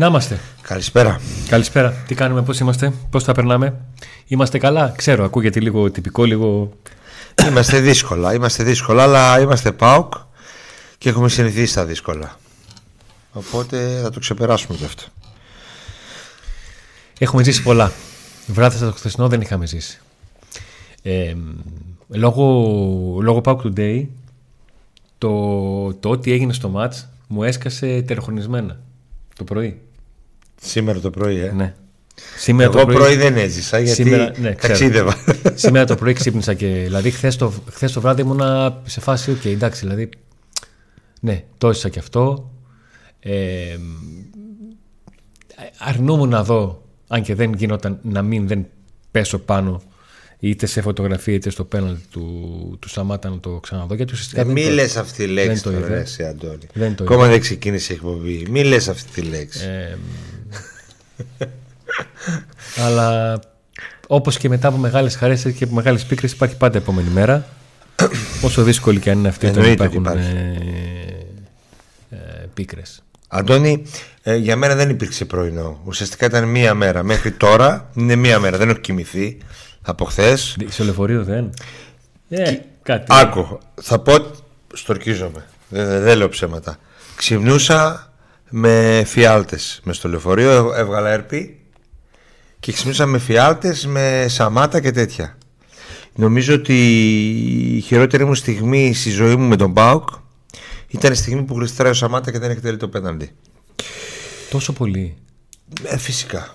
Να είμαστε. Καλησπέρα. Καλησπέρα. Τι κάνουμε, πώς είμαστε, πώς τα περνάμε. Είμαστε καλά. Ξέρω, ακούγεται λίγο τυπικό, λίγο. Είμαστε δύσκολα. Είμαστε δύσκολα, αλλά είμαστε ΠΑΟΚ και έχουμε συνηθίσει τα δύσκολα. Οπότε θα το ξεπεράσουμε κι αυτό. Έχουμε ζήσει πολλά. Βράδυ στο χθεσινό δεν είχαμε ζήσει. Ε, λόγω, λόγω Pauk Today το, το ό,τι έγινε στο μάτς μου έσκασε ετεροχρονισμένα το πρωί. Σήμερα το πρωί, ε. Ναι. Σήμερα Εγώ το πρωί, δεν έζησα γιατί σήμερα, ναι, ταξίδευα. Σήμερα το πρωί ξύπνησα και δηλαδή χθες το, χθες το βράδυ ήμουνα σε φάση OK, okay, εντάξει, δηλαδή ναι, το έζησα και αυτό. Ε, αρνούμουν να δω, αν και δεν γινόταν να μην δεν πέσω πάνω είτε σε φωτογραφία είτε στο πέναλ του, του Σαμάτα να το ξαναδώ. Γιατί ουσιαστικά. Ε, μη λες αυτή τη λέξη τώρα, ρε, εσύ, Αντώνη. Δεν το Ακόμα δεν ξεκίνησε η εκπομπή. Μη λες αυτή τη λέξη. Ε, αλλά όπως και μετά από μεγάλες χαρές και από μεγάλες πίκρες υπάρχει πάντα επόμενη μέρα. Όσο δύσκολη και αν είναι αυτή, όταν υπάρχουν ε, ε, πίκρες. Αντώνη, ε, για μένα δεν υπήρξε πρωινό. Ουσιαστικά ήταν μία μέρα. Μέχρι τώρα είναι μία μέρα. Δεν έχω κοιμηθεί από χθες. Σε λεωφορείο δεν; Ε, κάτι. Άκου, θα πω. Στορκίζομαι. Δεν, δεν λέω ψέματα. Ξυπνούσα με φιάλτες μες στο λεωφορείο. Έβγαλα έρπη και ξυπνούσα με φιάλτες, με σαμάτα και τέτοια. Νομίζω ότι η χειρότερη μου στιγμή στη ζωή μου με τον Μπάουκ ήταν η στιγμή που γλιστράει ο Σαμάτα και δεν εκτελεί το πέναντι. Τόσο πολύ. Ε, φυσικά.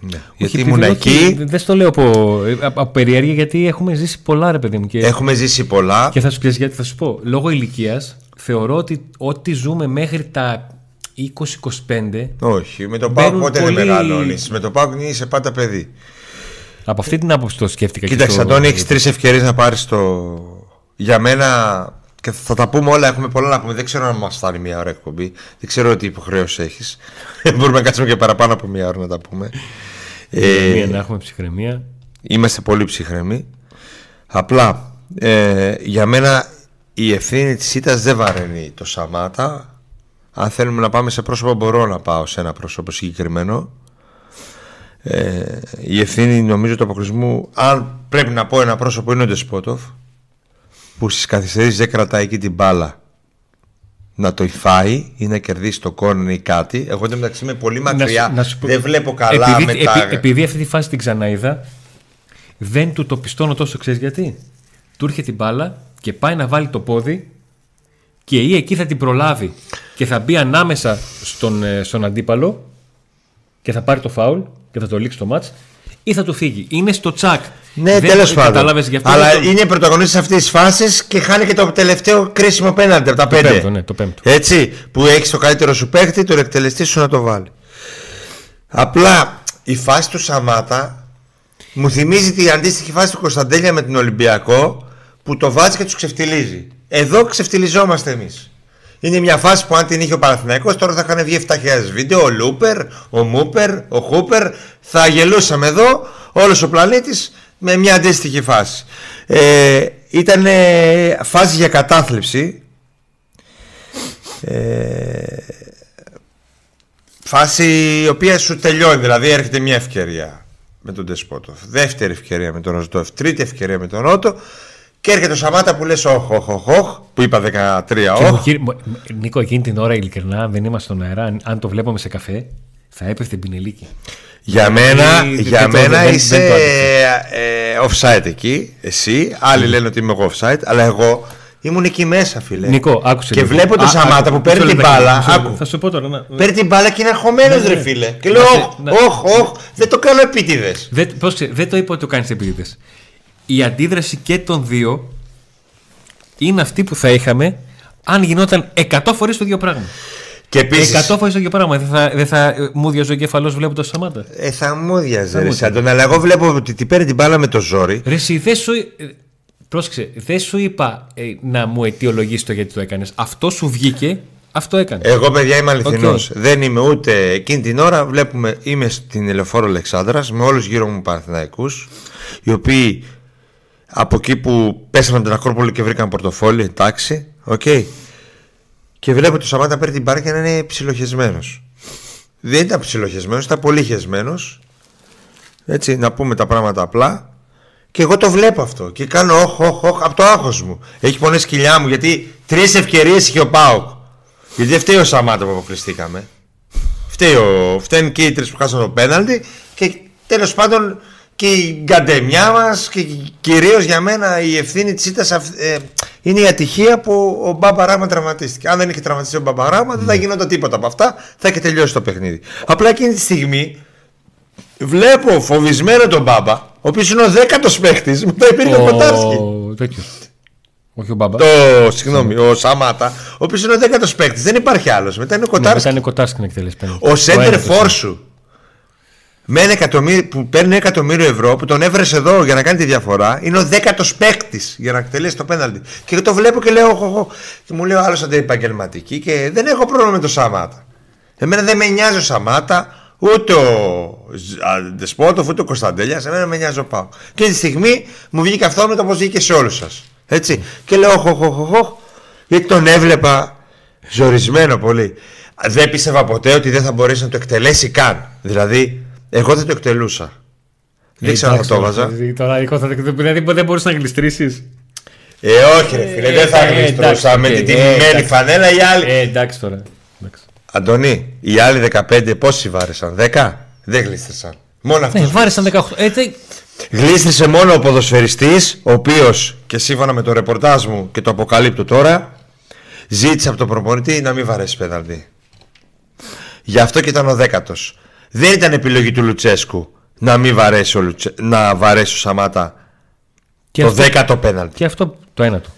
Ναι. Γιατί ήμουν εκεί. Δεν στο λέω από, από περιέργεια γιατί έχουμε ζήσει πολλά, ρε παιδί μου. Και... Έχουμε ζήσει πολλά. Και θα σου πει γιατί θα σου πω. Λόγω ηλικίας θεωρώ ότι ό,τι ζούμε μέχρι τα 20-25. Όχι, με το Πάοκ πότε πολύ... δεν μεγαλώνεις; Με το Πάοκ είσαι πάντα παιδί. Από αυτή την άποψη το σκέφτηκα. Κοίταξε, Αντώνη, έχεις τρεις ευκαιρίες να πάρεις το. Για μένα και θα τα πούμε όλα, έχουμε πολλά να πούμε. Δεν ξέρω αν μας φτάνει μια ώρα εκπομπή. Δεν ξέρω τι υποχρέωση έχεις. Μπορούμε να κάτσουμε και παραπάνω από μια ώρα να τα πούμε. Ε, να έχουμε ψυχραιμία. Είμαστε πολύ ψυχρεμοί. Απλά ε, για μένα η ευθύνη της ήττας δεν βαραίνει το Σαμάτα. Αν θέλουμε να πάμε σε πρόσωπο μπορώ να πάω σε ένα πρόσωπο συγκεκριμένο. Ε, η ευθύνη νομίζω του αποκλεισμού αν πρέπει να πω ένα πρόσωπο είναι ο Ντεσπότοφ που στις καθυστερήσεις δεν κρατάει εκεί την μπάλα να το υφάει ή να κερδίσει το κόρνο ή κάτι. Εγώ μεταξύ είμαι πολύ μακριά. Να, σου, δεν βλέπω καλά επειδή, με τα... επειδή αυτή τη φάση την ξαναείδα, δεν του το πιστώνω τόσο, ξέρεις γιατί; Του έρχεται την μπάλα και πάει να βάλει το πόδι και ή εκεί θα την προλάβει και θα μπει ανάμεσα στον, ε, στον αντίπαλο και θα πάρει το φάουλ και θα το λήξει το μάτς ή θα του φύγει. Είναι στο τσακ. Ναι, τέλος πάντων. Αλλά το... είναι πρωταγωνιστή αυτής της φάσης και χάνει και το τελευταίο κρίσιμο πέναντι από τα το πέντε. Πέμπτο, ναι, το πέμπτο. Έτσι, που έχει το καλύτερο σου παίχτη, τον εκτελεστή σου να το βάλει. Απλά η φάση του Σαμάτα μου θυμίζει την αντίστοιχη φάση του Κωνσταντέλια με την Ολυμπιακό που το βάζει και τους ξεφτιλίζει. Εδώ ξεφτιλιζόμαστε εμείς. Είναι μια φάση που αν την είχε ο Παναθηναϊκός τώρα θα είχαν βγει 7.000 βίντεο. Ο Λούπερ, ο Μούπερ, ο Χούπερ. Θα γελούσαμε εδώ όλος ο πλανήτης με μια αντίστοιχη φάση. Ε, ήταν φάση για κατάθλιψη. Ε, φάση η οποία σου τελειώνει, δηλαδή έρχεται μια ευκαιρία με τον Τεσπότοφ. Δεύτερη ευκαιρία με τον Ροζντόφ. Τρίτη ευκαιρία με τον Ρότο. Και έρχεται ο Σαμάτα που λες όχ, όχ, όχ, όχ που είπα 13 όχ. Νίκο, εκείνη την ώρα ειλικρινά, αν δεν είμαστε στον αέρα, αν το βλέπαμε σε καφέ, θα έπεφτε πινελίκη. Για μένα, για μένα είσαι ε, offside εκεί, εσύ. Άλλοι λένε ότι είμαι εγώ offside, αλλά εγώ ήμουν εκεί μέσα, φίλε. Νικό, άκουσε. Και λίγο. βλέπω το Σαμάτα που παίρνει την μπάλα. Άκου. Θα σου πω τώρα. Να... Παίρνει την μπάλα και είναι αγχωμένος, ναι, ρε ναι. φίλε. Και λέω, όχ, όχ, δεν το κάνω επίτηδες. Δεν το είπα ότι το κάνεις επίτηδες η αντίδραση και των δύο είναι αυτή που θα είχαμε αν γινόταν 100 φορές το ίδιο πράγμα. Και επίσης... 100 φορές το ίδιο πράγμα. Δεν θα, δεν θα μου διαζε ο κεφαλό βλέποντα το Σαμάτα. Ε, θα μου διαζε, ρε Σαντών, αλλά εγώ βλέπω ότι την παίρνει την μπάλα με το ζόρι. Ρε, εσύ, δεν σου. Ε, πρόσεξε, δεν σου είπα ε, να μου αιτιολογήσει το γιατί το έκανες. Αυτό σου βγήκε, αυτό έκανες. Εγώ, παιδιά, είμαι αληθινός. Okay. Δεν είμαι ούτε εκείνη την ώρα. Βλέπουμε, είμαι στην Ελεφόρο Αλεξάνδρας με όλους γύρω μου Παναθηναϊκούς, οι οποίοι από εκεί που πέσαμε την Ακρόπολη και βρήκαν πορτοφόλι, εντάξει, OK. Okay. Και βλέπω το Σαμάτα παίρνει την μπάρα και να είναι ψιλοχεσμένος. δεν ήταν ψιλοχεσμένος, ήταν πολύ χεσμένος. Έτσι, να πούμε τα πράγματα απλά. Και εγώ το βλέπω αυτό. Και κάνω όχ, όχ, όχ από το άγχος μου. Έχει πονέσει κοιλιά μου γιατί τρεις ευκαιρίες είχε ο ΠΑΟΚ. Γιατί δεν φταίει ο Σαμάτα που αποκλειστήκαμε. Φταίει ο, φταίνουν και οι τρεις που χάσαν το πέναλτι. Και τέλος πάντων και η γκαντεμιά μας και κυρίως για μένα η ευθύνη της ήττας ε, είναι η ατυχία που ο Μπάμπα Ράγμα τραυματίστηκε. Αν δεν είχε τραυματιστεί ο Μπάμπα Ράγμα, δεν θα ναι. γινόταν τίποτα από αυτά, θα είχε τελειώσει το παιχνίδι. Απλά εκείνη τη στιγμή βλέπω φοβισμένο τον Μπάμπα, ο οποίος είναι ο δέκατος παίχτης, μετά υπήρχε ο Κοτάρσκι. Όχι ο Μπάμπα. Το, συγγνώμη, ο Σαμάτα, ο οποίος είναι ο δέκατος παίχτης. Δεν υπάρχει άλλος. Μετά είναι ο Κοτάρσκι. Ναι, μετά είναι ο Κοτάρσκι να εκτελέσει. Ο Σέντερ Φόρσου με ένα εκατομμύριο, που παίρνει ένα εκατομμύριο ευρώ που τον έβρεσε εδώ για να κάνει τη διαφορά είναι ο δέκατος παίκτης για να εκτελέσει το πέναλτι. Και το βλέπω και λέω, οχ, και μου λέει ο άλλος αντιεπαγγελματική και δεν έχω πρόβλημα με το Σαμάτα. Εμένα δεν με νοιάζει ο Σαμάτα, ούτε ο Ντεσπότοφ, ούτε ο Κωνσταντέλιας. Εμένα με νοιάζει ο Πάο. Και τη στιγμή μου βγήκε αυτό με το πώ βγήκε σε όλους σας. Έτσι. Και λέω, οχ, οχ, οχ, γιατί τον έβλεπα ζορισμένο πολύ. Δεν πίστευα ποτέ ότι δεν θα μπορέσει να το εκτελέσει καν. Δηλαδή, εγώ δεν το εκτελούσα. Δεν ξέρω αν θα το έβαζα. Δηλαδή δεν μπορούσες να γλιστρήσεις. Ε, όχι, ρε φίλε, δεν θα ε, γλιστρούσα με την τιμημένη φανέλα. Οι άλλοι. Ε, εντάξει τώρα. Αντωνί, οι άλλοι 15 πόσοι βάρεσαν, 10 δεν γλίστρησαν. Μόνο αυτός. Ναι, βάρεσαν 18. Ε, Γλίστρισε μόνο ο ποδοσφαιριστής, ο οποίος και σύμφωνα με το ρεπορτάζ μου και το αποκαλύπτω τώρα, ζήτησε από τον προπονητή να μην βαρέσει πέναλτι. Γι' αυτό και ήταν ο δέκατος. Δεν ήταν επιλογή του Λουτσέσκου να μην βαρέσει ο, Λουτσε... να βαρέσει ο Σαμάτα και το αυτό... δέκατο πέναλτι. Και αυτό το ένατο.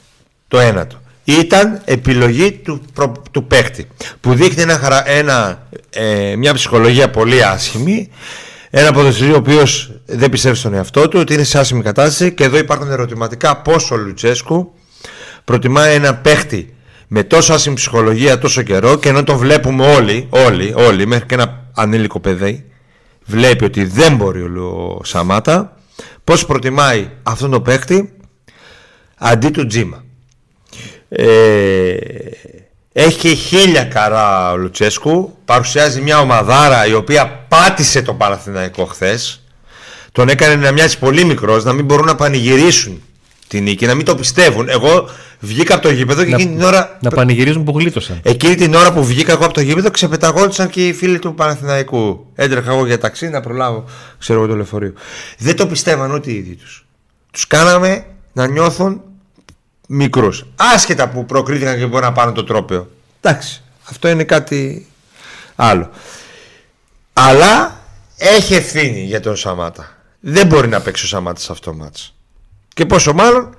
Το ένατο. Ήταν επιλογή του, προ... του παίχτη που δείχνει ένα, ένα, ε, μια ψυχολογία πολύ άσχημη ένα ποδοσφαιριστή ο οποίος δεν πιστεύει στον εαυτό του, ότι είναι σε άσχημη κατάσταση και εδώ υπάρχουν ερωτηματικά πόσο ο Λουτσέσκου προτιμάει ένα παίχτη με τόσο άσχημη ψυχολογία τόσο καιρό και ενώ το βλέπουμε όλοι, όλοι, όλοι, μέχρι και ένα ανήλικο παιδί, βλέπει ότι δεν μπορεί ο Σαμάτα, πώς προτιμάει αυτόν τον παίχτη αντί του Τζίμα. Ε, έχει χίλια καρά ο Λουτσέσκου, παρουσιάζει μια ομαδάρα η οποία πάτησε το Παναθηναϊκό χθες. Τον έκανε να μοιάζει πολύ μικρός, να μην μπορούν να πανηγυρίσουν την νίκη, να μην το πιστεύουν. Εγώ βγήκα από το γήπεδο και να, εκείνη την ώρα. Να πανηγυρίζουν που γλίτωσαν. Εκείνη την ώρα που βγήκα εγώ από το γήπεδο, ξεπεταγόντουσαν και οι φίλοι του Παναθηναϊκού. Έτρεχα εγώ για ταξί να προλάβω, ξέρω εγώ το λεωφορείο. Δεν το πιστεύαν ούτε οι ίδιοι τους. Τους κάναμε να νιώθουν μικρούς. Άσχετα που προκρίθηκαν και μπορεί να πάρουν το τρόπαιο. Εντάξει, αυτό είναι κάτι άλλο. Αλλά έχει ευθύνη για τον Σαμάτα. Δεν μπορεί να παίξει ο Σαμάτας σε αυτό το μάτς. Και πόσο μάλλον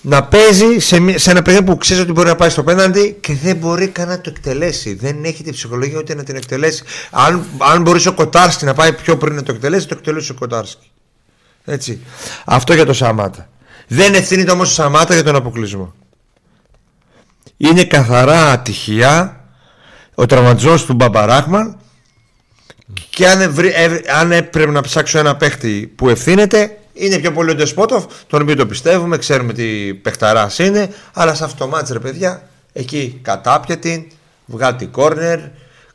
να παίζει σε, σε ένα παιδί που ξέρεις ότι μπορεί να πάει στο πέναντι και δεν μπορεί καν να το εκτελέσει. Δεν έχει την ψυχολογία ούτε να την εκτελέσει. Αν, αν μπορούσε ο Κοτάρσκι να πάει πιο πριν να το εκτελέσει, το εκτελούσε ο Κοτάρσκι. Έτσι. Αυτό για το Σαμάτα. Δεν ευθύνεται όμως ο Σαμάτα για τον αποκλεισμό. Είναι καθαρά ατυχία ο τραυματισμός του Μπαμπαράχμαν και αν, αν έπρεπε να ψάξω ένα παίχτη που ευθύνεται είναι πιο πολύ ο Ντεσπότοφ, τον οποίο το πιστεύουμε, ξέρουμε τι παιχταράς είναι, αλλά σε αυτό το μάτς ρε παιδιά, εκεί κατάπια την, βγάλει την κόρνερ,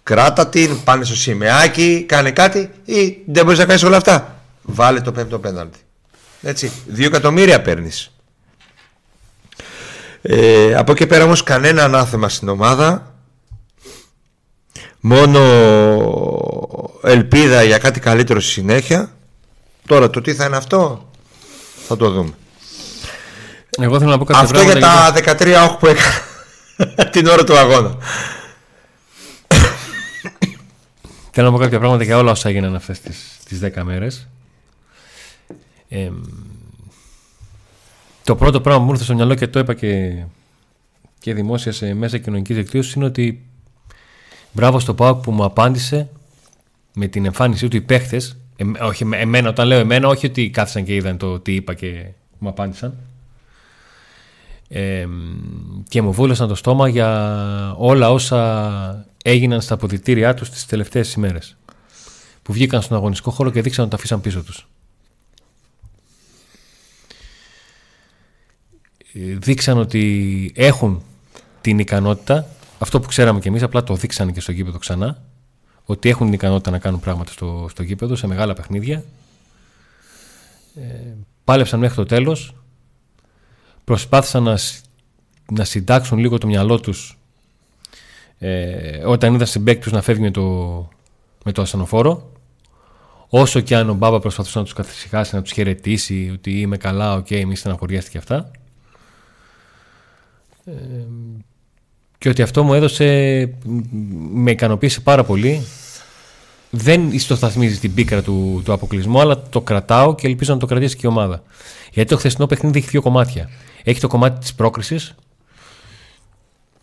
κράτα την, πάνε στο σημαίακι, κάνε κάτι ή δεν μπορείς να κάνεις όλα αυτά. Βάλε το πέμπτο πέναλτι. Έτσι, δύο εκατομμύρια παίρνεις. Ε, από εκεί πέρα όμως κανένα ανάθεμα στην ομάδα. Μόνο ελπίδα για κάτι καλύτερο στη συνέχεια. Τώρα το τι θα είναι αυτό θα το δούμε. Εγώ θέλω να πω κάτι Αυτό για τα 13 όχ που έκανα την ώρα του αγώνα. Θέλω να πω κάποια πράγματα για όλα όσα έγιναν αυτές τις, τις 10 μέρες. το πρώτο πράγμα που μου ήρθε στο μυαλό και το είπα και, και δημόσια σε μέσα κοινωνικής δικτύωσης είναι ότι μπράβο στο ΠΑΟΚ που μου απάντησε με την εμφάνισή του οι παίχτες ε, όχι εμένα, όταν λέω εμένα, όχι ότι κάθισαν και είδαν το τι είπα και μου απάντησαν. Ε, και μου βούλεσαν το στόμα για όλα όσα έγιναν στα αποδητήριά τους τις τελευταίες ημέρες. Που βγήκαν στον αγωνιστικό χώρο και δείξαν ότι τα αφήσαν πίσω τους. Ε, δείξαν ότι έχουν την ικανότητα, αυτό που ξέραμε κι εμείς, απλά το δείξαν και στο γήπεδο ξανά, ότι έχουν την ικανότητα να κάνουν πράγματα στο, στο γήπεδο, σε μεγάλα παιχνίδια. Ε, πάλεψαν μέχρι το τέλος. Προσπάθησαν να, να συντάξουν λίγο το μυαλό τους ε, όταν είδαν συμπαίκτη τους να φεύγει με το, με το ασθενοφόρο. Όσο και αν ο Μπάμπα προσπαθούσε να τους καθησυχάσει, να τους χαιρετήσει, ότι είμαι καλά, OK, okay, μη στεναχωριέστε και αυτά. Ε, και ότι αυτό μου έδωσε, με ικανοποίησε πάρα πολύ. Δεν ιστοθαθμίζει την πίκρα του, του αποκλεισμού, αλλά το κρατάω και ελπίζω να το κρατήσει και η ομάδα. Γιατί το χθεσινό παιχνίδι έχει δύο κομμάτια. Έχει το κομμάτι της πρόκρισης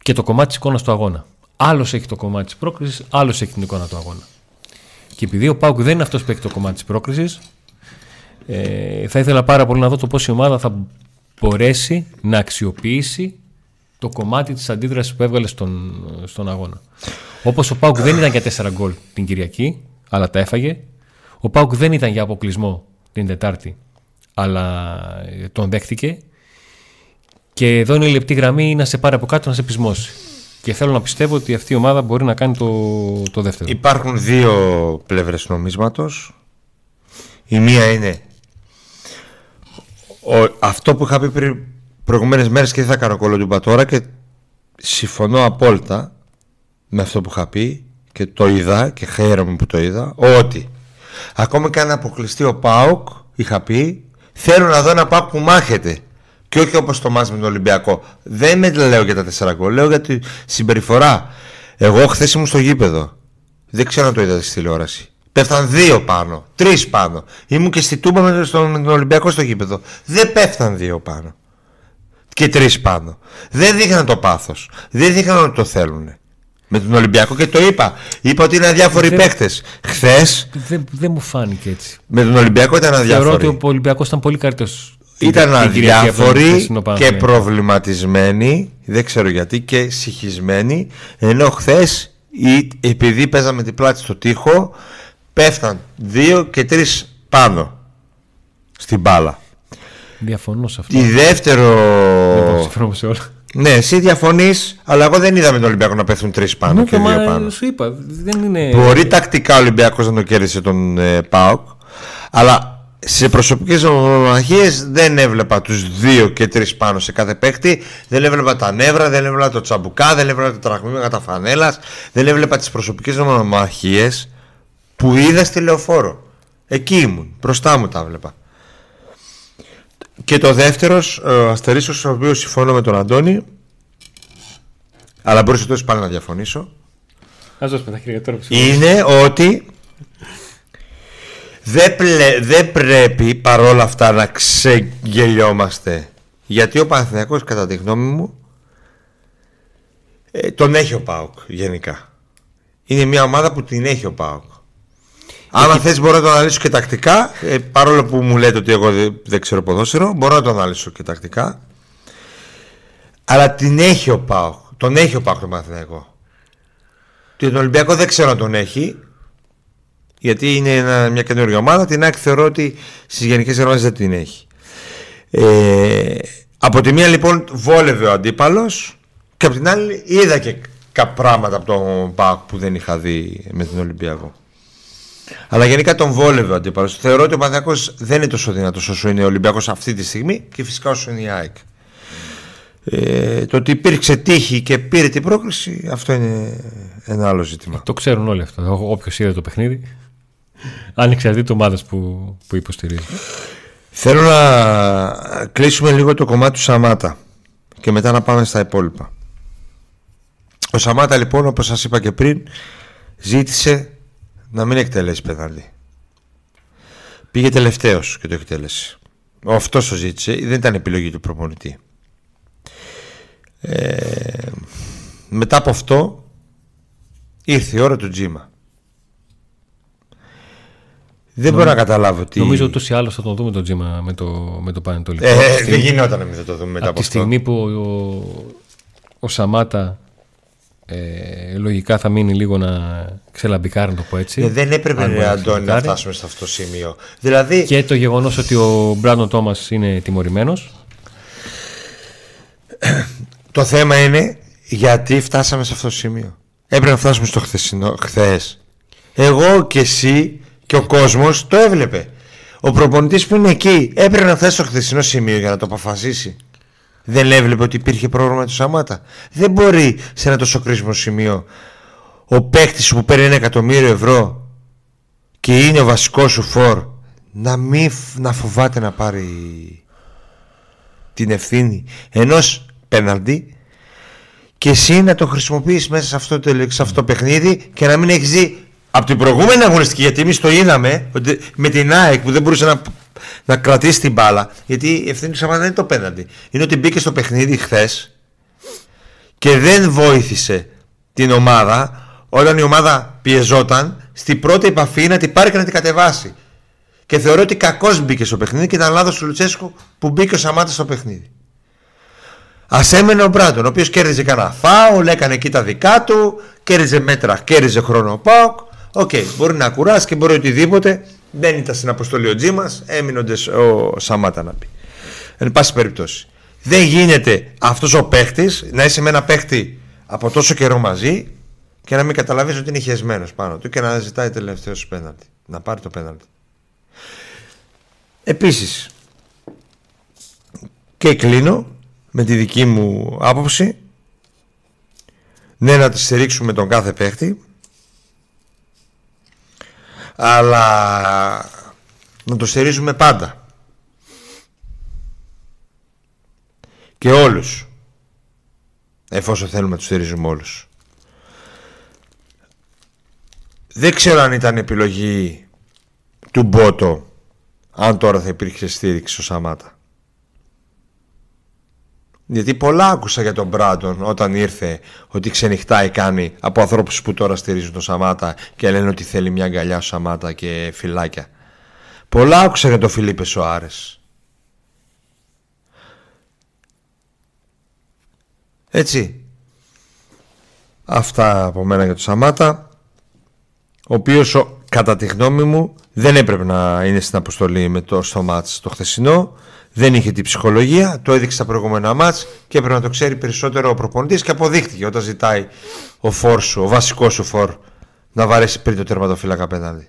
και το κομμάτι της εικόνας του αγώνα. Άλλος έχει το κομμάτι της πρόκρισης, άλλος έχει την εικόνα του αγώνα. Και επειδή ο Πάουκ δεν είναι αυτός που έχει το κομμάτι της πρόκρισης, ε, θα ήθελα πάρα πολύ να δω το πώς η ομάδα θα μπορέσει να αξιοποιήσει το κομμάτι της αντίδρασης που έβγαλε στον, στον αγώνα. Όπως ο Πάουκ δεν ήταν για 4 γκολ την Κυριακή, αλλά τα έφαγε. Ο Πάουκ δεν ήταν για αποκλεισμό την Τετάρτη, αλλά τον δέχτηκε. Και εδώ είναι η λεπτή γραμμή να σε πάρει από κάτω να σε πεισμώσει. Και θέλω να πιστεύω ότι αυτή η ομάδα μπορεί να κάνει το, το δεύτερο. Υπάρχουν δύο πλευρές νομίσματος. Η μία είναι ο, αυτό που είχα πει πριν προηγουμένες μέρες και δεν θα κάνω κολοτούμπα τώρα και συμφωνώ απόλυτα με αυτό που είχα πει και το είδα και χαίρομαι που το είδα ότι ακόμα και αν αποκλειστεί ο ΠΑΟΚ είχα πει θέλω να δω ένα ΠΑΟΚ που μάχεται και όχι όπως το μάτς με τον Ολυμπιακό. Δεν με λέω για τα τέσσερα γκολ, λέω για τη συμπεριφορά. Εγώ χθες ήμουν στο γήπεδο. Δεν ξέρω αν το είδατε στη τηλεόραση. Πέφταν δύο πάνω, τρεις πάνω. Ήμουν και στη Τούμπα με τον Ολυμπιακό στο γήπεδο. Δεν πέφταν δύο πάνω. Και τρεις πάνω. Δεν δείχναν το πάθος. Δεν δείχναν ότι το θέλουν. Με τον Ολυμπιακό και το είπα. Είπα ότι είναι αδιάφοροι παίχτε. Χθες. Δεν, μου φάνηκε έτσι. Με τον Ολυμπιακό ήταν αδιάφοροι. Θεωρώ ότι ο Ολυμπιακός ήταν πολύ καλύτερος ήταν αδιάφοροι και προβληματισμένοι, δεν ξέρω γιατί, και συγχυσμένοι, ενώ χθες επειδή παίζαμε την πλάτη στο τοίχο, πέφταν δύο και τρεις πάνω στην μπάλα. Διαφωνώ σε αυτό. Η δεύτερο. Δεν σε όλα. Ναι, εσύ διαφωνείς, αλλά εγώ δεν είδα με τον Ολυμπιακό να πέφτουν τρεις πάνω ναι, και δύο πάνω. Σου είπα, δεν είναι... Μπορεί τακτικά ο Ολυμπιακός να το κέρδισε τον ε, Πάοκ, αλλά σε προσωπικές ομοναχίες δεν έβλεπα τους δύο και τρεις πάνω σε κάθε παίκτη. Δεν έβλεπα τα νεύρα, δεν έβλεπα το τσαμπουκά, δεν έβλεπα τα τραγμήματα τα φανέλας. Δεν έβλεπα τις προσωπικές ομοναχίες που είδα στη λεωφόρο. Εκεί ήμουν, μπροστά μου τα έβλεπα. Και το δεύτερος, ο Αστερίσος, ο οποίος συμφωνώ με τον Αντώνη, αλλά μπορούσε τόσο πάλι να διαφωνήσω. Είναι ότι δεν, δεν πρέπει παρόλα αυτά να ξεγελιόμαστε γιατί ο Παναθηναϊκός κατά τη γνώμη μου ε, τον έχει ο ΠΑΟΚ γενικά. Είναι μια ομάδα που την έχει ο ΠΑΟΚ. Αν θες μπορώ να το αναλύσω και τακτικά ε, παρόλο που μου λέτε ότι εγώ δεν, ξέρω ποδόσφαιρο μπορώ να το αναλύσω και τακτικά αλλά την έχει ο ΠΑΟΚ. Τον έχει ο ΠΑΟΚ τον Παναθηναϊκό. Τον Ολυμπιακό δεν ξέρω αν τον έχει γιατί είναι μια καινούργια ομάδα. Την ΑΕΚ θεωρώ ότι στις γενικές ενότητε δεν την έχει. Ε, από τη μία λοιπόν βόλευε ο αντίπαλος και από την άλλη είδα και κάποια πράγματα από τον ΠΑΚ που δεν είχα δει με τον Ολυμπιακό. Αλλά γενικά τον βόλευε ο αντίπαλος. Θεωρώ ότι ο Παναθυνακό δεν είναι τόσο δυνατός όσο είναι ο Ολυμπιακός αυτή τη στιγμή και φυσικά όσο είναι η ΑΕΚ. Ε, το ότι υπήρξε τύχη και πήρε την πρόκληση, αυτό είναι ένα άλλο ζήτημα. Το ξέρουν όλοι αυτό. Όποιος είδε το παιχνίδι. Ανεξαρτήτω ομάδες που, που υποστηρίζει. Θέλω να κλείσουμε λίγο το κομμάτι του Σαμάτα και μετά να πάμε στα υπόλοιπα. Ο Σαμάτα λοιπόν όπως σας είπα και πριν ζήτησε να μην εκτελέσει πέναλτι. Πήγε τελευταίος και το εκτέλεσε. Αυτός το ζήτησε, δεν ήταν επιλογή του προπονητή. Ε, μετά από αυτό ήρθε η ώρα του Τζίμα. Δεν μπορώ να καταλάβω τι. Νομίζω ούτως ή άλλως θα τον δούμε τον Τζίμα με το, με το Πανετολικό. Ε, δεν γινόταν να μην το δούμε μετά από, από τη στιγμή που ο, ο, Σαμάτα ε, λογικά θα μείνει λίγο να ξελαμπικάρει, να το πω έτσι. Ε, δεν έπρεπε, να, Αντώνη, να φτάσουμε σε αυτό το σημείο. Δηλαδή... Και το γεγονός ότι ο Μπράντον Τόμας είναι τιμωρημένος. το θέμα είναι γιατί φτάσαμε σε αυτό το σημείο. Έπρεπε να φτάσουμε στο χθεσινό, χθες Εγώ και εσύ και ο κόσμος το έβλεπε. Ο προπονητής που είναι εκεί έπρεπε να φτάσει στο χθεσινό σημείο για να το αποφασίσει. Δεν έβλεπε ότι υπήρχε πρόβλημα του Σαμάτα. Δεν μπορεί σε ένα τόσο κρίσιμο σημείο ο παίκτης που παίρνει ένα εκατομμύριο ευρώ και είναι ο βασικός σου φόρ να μην να φοβάται να πάρει την ευθύνη ενός πέναλτι και εσύ να το χρησιμοποιείς μέσα σε αυτό το, σε αυτό το παιχνίδι και να μην έχεις δει από την προηγούμενη αγωνιστική γιατί εμείς το είδαμε με την ΑΕΚ που δεν μπορούσε να, να κρατήσει την μπάλα γιατί η ευθύνη του Σαμάτα δεν είναι το πέναντι είναι ότι μπήκε στο παιχνίδι χθες και δεν βοήθησε την ομάδα όταν η ομάδα πιεζόταν στην πρώτη επαφή να την πάρει και να την κατεβάσει και θεωρώ ότι κακώς μπήκε στο παιχνίδι και ήταν λάθος του Λουτσέσκου που μπήκε ο Σαμάτα στο παιχνίδι. Ας έμενε ο Μπράντον, ο οποίος κέρδιζε κανένα φάουλ, έκανε εκεί τα δικά του, κέρδιζε μέτρα, κέρδιζε χρόνο ο ΠΑΟΚ. OK, okay, μπορεί να κουράσει και μπορεί οτιδήποτε. Δεν ήταν στην αποστολή ο Τζίμας, έμεινε ο Σαμάτα να πει. Εν πάση περιπτώσει. Δεν γίνεται αυτός ο παίχτης να είσαι με ένα παίχτη από τόσο καιρό μαζί και να μην καταλαβαίνει ότι είναι χεσμένος πάνω του και να ζητάει τελευταίος πέναλτι. Να πάρει το πέναλτι. Επίσης και κλείνω με τη δική μου άποψη ναι να τη στηρίξουμε τον κάθε παίχτη αλλά να το στηρίζουμε πάντα. Και όλους. Εφόσον θέλουμε να το στηρίζουμε όλους. Δεν ξέρω αν ήταν επιλογή του Μπότο αν τώρα θα υπήρχε στήριξη στο Σαμάτα. Γιατί πολλά άκουσα για τον Μπράντον όταν ήρθε ότι ξενυχτάει κάνει από ανθρώπους που τώρα στηρίζουν τον Σαμάτα και λένε ότι θέλει μια αγκαλιά στο Σαμάτα και φυλάκια. Πολλά άκουσα για τον Φιλίπε Σοάρες. Έτσι. Αυτά από μένα για τον Σαμάτα. Ο οποίος κατά τη γνώμη μου δεν έπρεπε να είναι στην αποστολή με το, στο μάτς το χθεσινό. Δεν είχε την ψυχολογία, το έδειξε στα προηγούμενα μάτς και έπρεπε να το ξέρει περισσότερο ο προπονητής και αποδείχτηκε όταν ζητάει ο φόρ σου, ο βασικός σου φόρ να βαρέσει πριν το τερματοφύλακα πέναντι.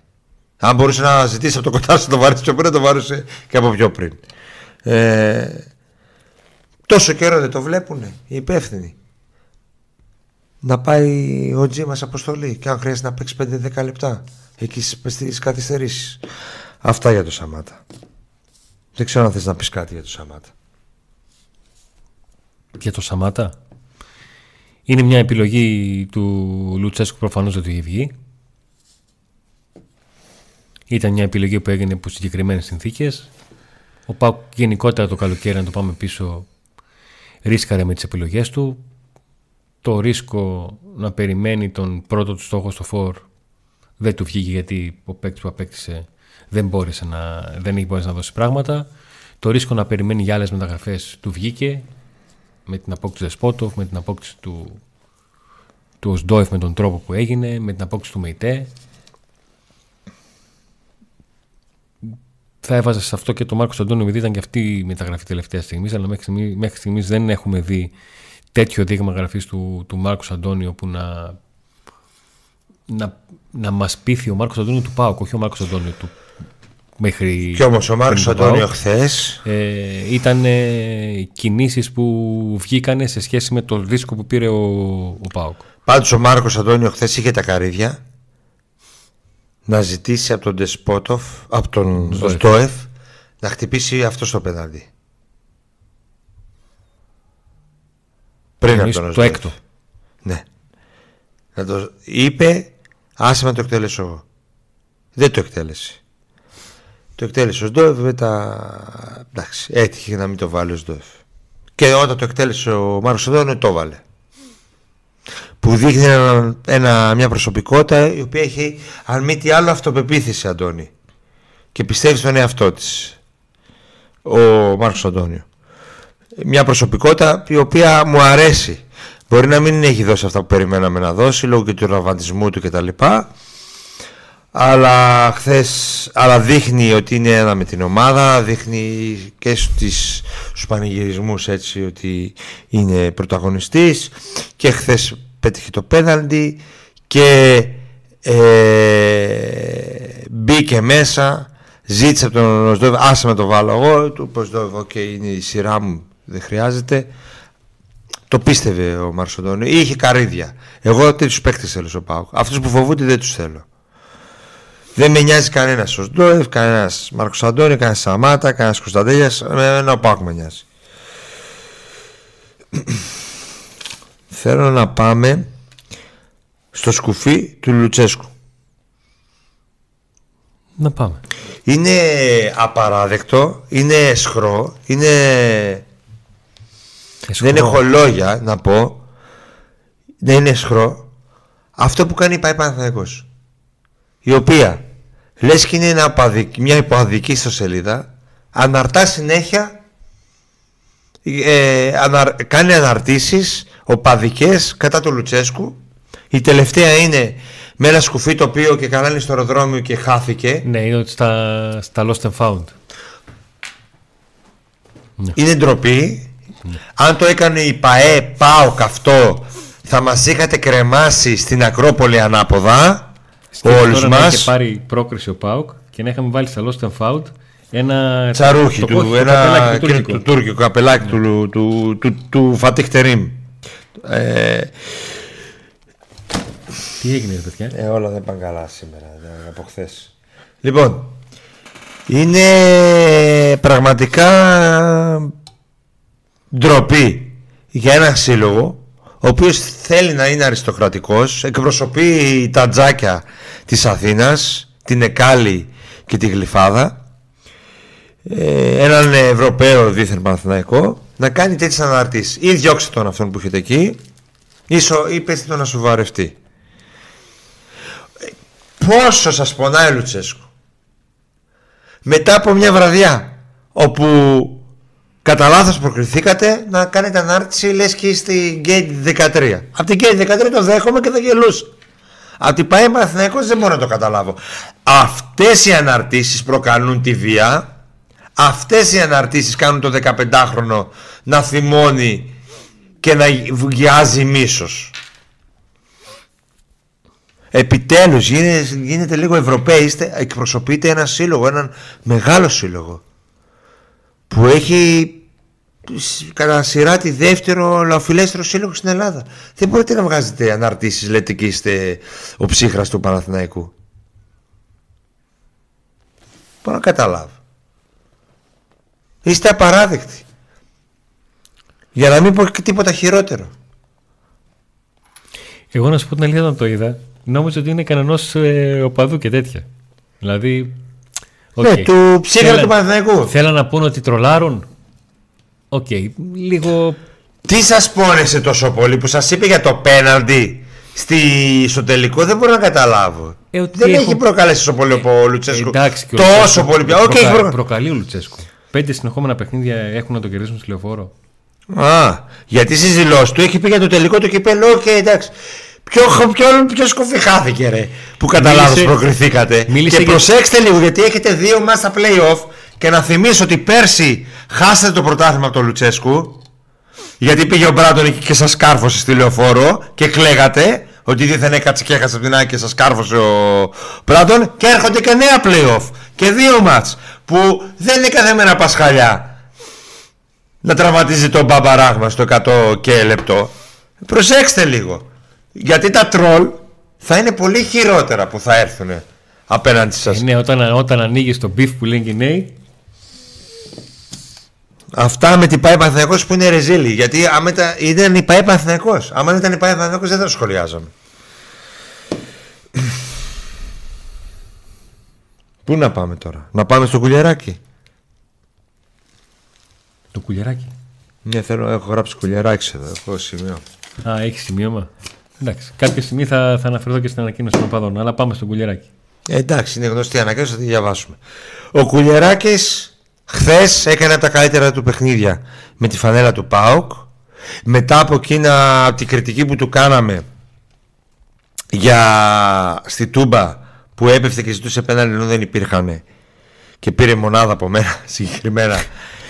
Αν μπορούσε να ζητήσει από το κοντά σου να το βαρέσει πιο πριν, το βάρεσε και από πιο πριν. Ε, τόσο καιρό δεν το βλέπουν οι υπεύθυνοι. Να πάει ο Τζί μας αποστολή και αν χρειάζεται να παίξει 5-10 λεπτά εκεί στις καθυστερήσεις. Αυτά για το Σαμάτα. Δεν ξέρω αν θες να πεις κάτι για το Σαμάτα. Για το Σαμάτα; Είναι μια επιλογή του Λουτσέσκου προφανώς δεν του είχε βγει. Ήταν μια επιλογή που έγινε από συγκεκριμένες συνθήκες. Ο Πάουκ γενικότερα το καλοκαίρι, να το πάμε πίσω, ρίσκαρε με τις επιλογές του. Το ρίσκο να περιμένει τον πρώτο του στόχο στο φόρ δεν του βγήκε γιατί ο παίκτης που απέκτησε δεν, μπόρεσε να, δεν έχει μπορέσει να δώσει πράγματα. Το ρίσκο να περιμένει για άλλες μεταγραφές του βγήκε με την απόκτηση του Δεσπότοφ, με την απόκτηση του, του Οσντόεφ με τον τρόπο που έγινε, με την απόκτηση του Μεϊτέ. Θα έβαζα σε αυτό και το Μάρκος Αντώνιο, επειδή ήταν και αυτή η μεταγραφή τελευταία στιγμής, αλλά μέχρι στιγμή, μέχρι στιγμής δεν έχουμε δει τέτοιο δείγμα γραφής του, του Μάρκος Αντώνιο που να να, να μας πείθει ο Μάρκος Αντώνιο του Πάουκ, όχι ο Μάρκος Αντώνιο του. Μέχρι και όμως ο Μάρκος Αντώνιο χθες. Ε, ήταν ε, κινήσεις που βγήκανε σε σχέση με το ρίσκο που πήρε ο, ο Πάουκ. Πάντως ο Μάρκος Αντώνιο χθες είχε τα καρύδια να ζητήσει από τον Ντεσπότοφ, από τον Στόεφ, να χτυπήσει αυτό στο πέναντι. Πριν από τον Το έκτο. Ναι. Να το είπε Άσε να το εκτέλεσω εγώ. Δεν το εκτέλεσε. Το εκτέλεσε ο Σντόεφ μετά. Εντάξει, έτυχε να μην το βάλει ο Σντόεφ. Και όταν το εκτέλεσε ο Μάρκο Σντόεφ, το βάλε. Που δείχνει ένα, μια προσωπικότητα η οποία έχει, αν μη τι άλλο, αυτοπεποίθηση, Αντώνη. Και πιστεύει στον εαυτό της. Ο Μάρκο Αντώνιο. Μια προσωπικότητα η οποία μου αρέσει. Μπορεί να μην έχει δώσει αυτά που περιμέναμε να δώσει λόγω και του ραβαντισμού του κτλ. Αλλά χθες, αλλά δείχνει ότι είναι ένα με την ομάδα, δείχνει και στις, στους πανηγυρισμούς έτσι ότι είναι πρωταγωνιστής και χθες πέτυχε το πέναλτι και ε, μπήκε μέσα, ζήτησε από τον Οζντόεφ, άσε με να το βάλω εγώ, του πω οκ, είναι η σειρά μου, δεν χρειάζεται. Το πίστευε ο Μάρκος Αντώνιο. Είχε καρύδια. Εγώ τέτοιους παίκτες θέλω στο ΠΑΟΚ. Αυτούς που φοβούνται δεν τους θέλω. Δεν με νοιάζει κανένας Οζντόεφ, κανένας Μάρκος Αντώνιο, κανένας Σαμάτα, κανένας Κωνσταντέλιας. Ένα ο ΠΑΟΚ με νοιάζει. θέλω να πάμε στο σκουφί του Λουτσέσκου. Να πάμε. Είναι απαράδεκτο, είναι σχρό, είναι δεν έχω λόγια να πω. Δεν είναι σχρό. Αυτό που κάνει η ΠΑΕ Παναθηναϊκός η οποία λες και είναι μια υποαδική στο σελίδα αναρτά συνέχεια ε, κάνει αναρτήσεις οπαδικές κατά του Λουτσέσκου. Η τελευταία είναι με ένα σκουφί το οποίο και κανάλι στο αεροδρόμιο και χάθηκε. Ναι είναι στα, στα Lost and Found. Είναι ντροπή. Αν το έκανε η ΠαΕ ΠΑΟΚ αυτό θα μας είχατε κρεμάσει στην Ακρόπολη ανάποδα όλους μας. Να είχε πάρει πρόκριση ο ΠΑΟΚ και να είχαμε βάλει στα Lost and Found ένα τσαρούχι του, ένα του, τουρκικό καπελάκι του, του, του, του Φατίχ Τερίμ. Ε, Τι έγινε, παιδιά; Ε, όλα δεν πάνε καλά σήμερα από χθες. Λοιπόν, είναι πραγματικά ντροπή για ένα σύλλογο ο οποίος θέλει να είναι αριστοκρατικός εκπροσωπεί τα τζάκια της Αθήνας την Εκάλη και τη Γλυφάδα ε, έναν Ευρωπαίο δίθεν Παναθηναϊκό να κάνει τέτοιες αναρτήσεις. Ή διώξτε τον αυτόν που έχετε εκεί ή πέστε τον να σου βαρευτεί. Πόσο σας πονάει ο Λουτσέσκου. Μετά από μια βραδιά όπου Κατά λάθος προκριθήκατε να κάνετε ανάρτηση λες και είστε Gate 13. Από την Gate 13 το δέχομαι και θα γελούσα. Από την ΠαΕ Παναθηναϊκός δεν μπορώ να το καταλάβω. Αυτές οι αναρτήσεις προκαλούν τη βία. Αυτές οι αναρτήσεις κάνουν το 15χρονο να θυμώνει και να βγιάζει μίσος. Επιτέλους γίνεται, γίνεται λίγο Ευρωπαίοι, εκπροσωπείτε ένα σύλλογο, έναν μεγάλο σύλλογο που έχει κατά σειρά τη δεύτερο λαοφιλέστερο σύλλογο στην Ελλάδα. Δεν μπορείτε να βγάζετε αναρτήσεις λέτε και είστε ο ψύχρας του Παναθηναϊκού. Μπορώ να καταλάβω. Είστε απαράδεκτοι. Για να μην πω και τίποτα χειρότερο. Εγώ να σου πω την αλήθεια όταν το είδα, νόμιζα ότι είναι κανένα ε, οπαδού και τέτοια. Δηλαδή. Okay. Ναι, του ψύχρα του Παναθηναϊκού. Θέλαν να πούνε ότι τρολάρουν. OK, okay, λίγο... Τι σας πόνεσε τόσο πολύ που σας είπε για το πέναλτι στη... στο τελικό δεν μπορώ να καταλάβω. Ε, δεν έχω... έχει προκαλέσει τόσο πολύ ο Λουτσέσκου. Εντάξει, και τόσο πολύ πια. Okay, προκα... Προκαλεί ο Λουτσέσκου. Πέντε συνεχόμενα παιχνίδια έχουν να το κερδίσουν στη λεωφόρο. Α, γιατί στις δηλώσεις του έχει πει για το τελικό του κυπέλο. Οκ, okay, εντάξει. Ποιο, ποιο, ποιο σκοφή χάθηκε ρε Που κατά λάθος προκριθήκατε Και προσέξτε λίγο γιατί έχετε δύο μας στα play-off Και να θυμίσω ότι πέρσι Χάσατε το πρωτάθλημα από τον Λουτσέσκου γιατί πήγε ο Μπράντον και σας κάρφωσε στη λεωφόρο και κλαίγατε ότι δεν έκατσε και έχασε από την άκρη και σας κάρφωσε ο Μπράντον και έρχονται και νέα playoff και δύο μάτς που δεν είναι κάθε μέρα πασχαλιά να τραυματίζει τον Μπάμπα Ράχμαν στο 100 και λεπτό προσέξτε λίγο γιατί τα τρολ θα είναι πολύ χειρότερα που θα έρθουν απέναντι σας. Ναι, όταν, όταν ανοίγεις το beef που λένε οι νέοι, Αυτά με την ΠΑΕ Παναθηναϊκός που είναι ρεζίλι. Γιατί άμα ήταν η ΠΑΕ Παναθηναϊκός. Άμα δεν ήταν η ΠΑΕ Παναθηναϊκός δεν θα το σχολιάζαμε. Πού να πάμε τώρα, να πάμε στο κουλιαράκι. Το κουλιαράκι. Ναι, θέλω, έχω γράψει κουλιαράκι εδώ, έχω σημείο. Α, έχεις σημείωμα; Εντάξει, κάποια στιγμή θα, θα αναφερθώ και στην ανακοίνωση των οπαδών, αλλά πάμε στο κουλιαράκι. Ε, εντάξει, είναι γνωστή ανακοίνωση, θα τη διαβάσουμε. Ο κουλιαράκης Χθες έκανε τα καλύτερα του παιχνίδια με τη φανέλα του ΠΑΟΚ. Μετά από εκείνα από την κριτική που του κάναμε για στη Τούμπα που έπεφτε και ζητούσε πέναλτι ενώ δεν υπήρχαν και πήρε μονάδα από μένα συγκεκριμένα.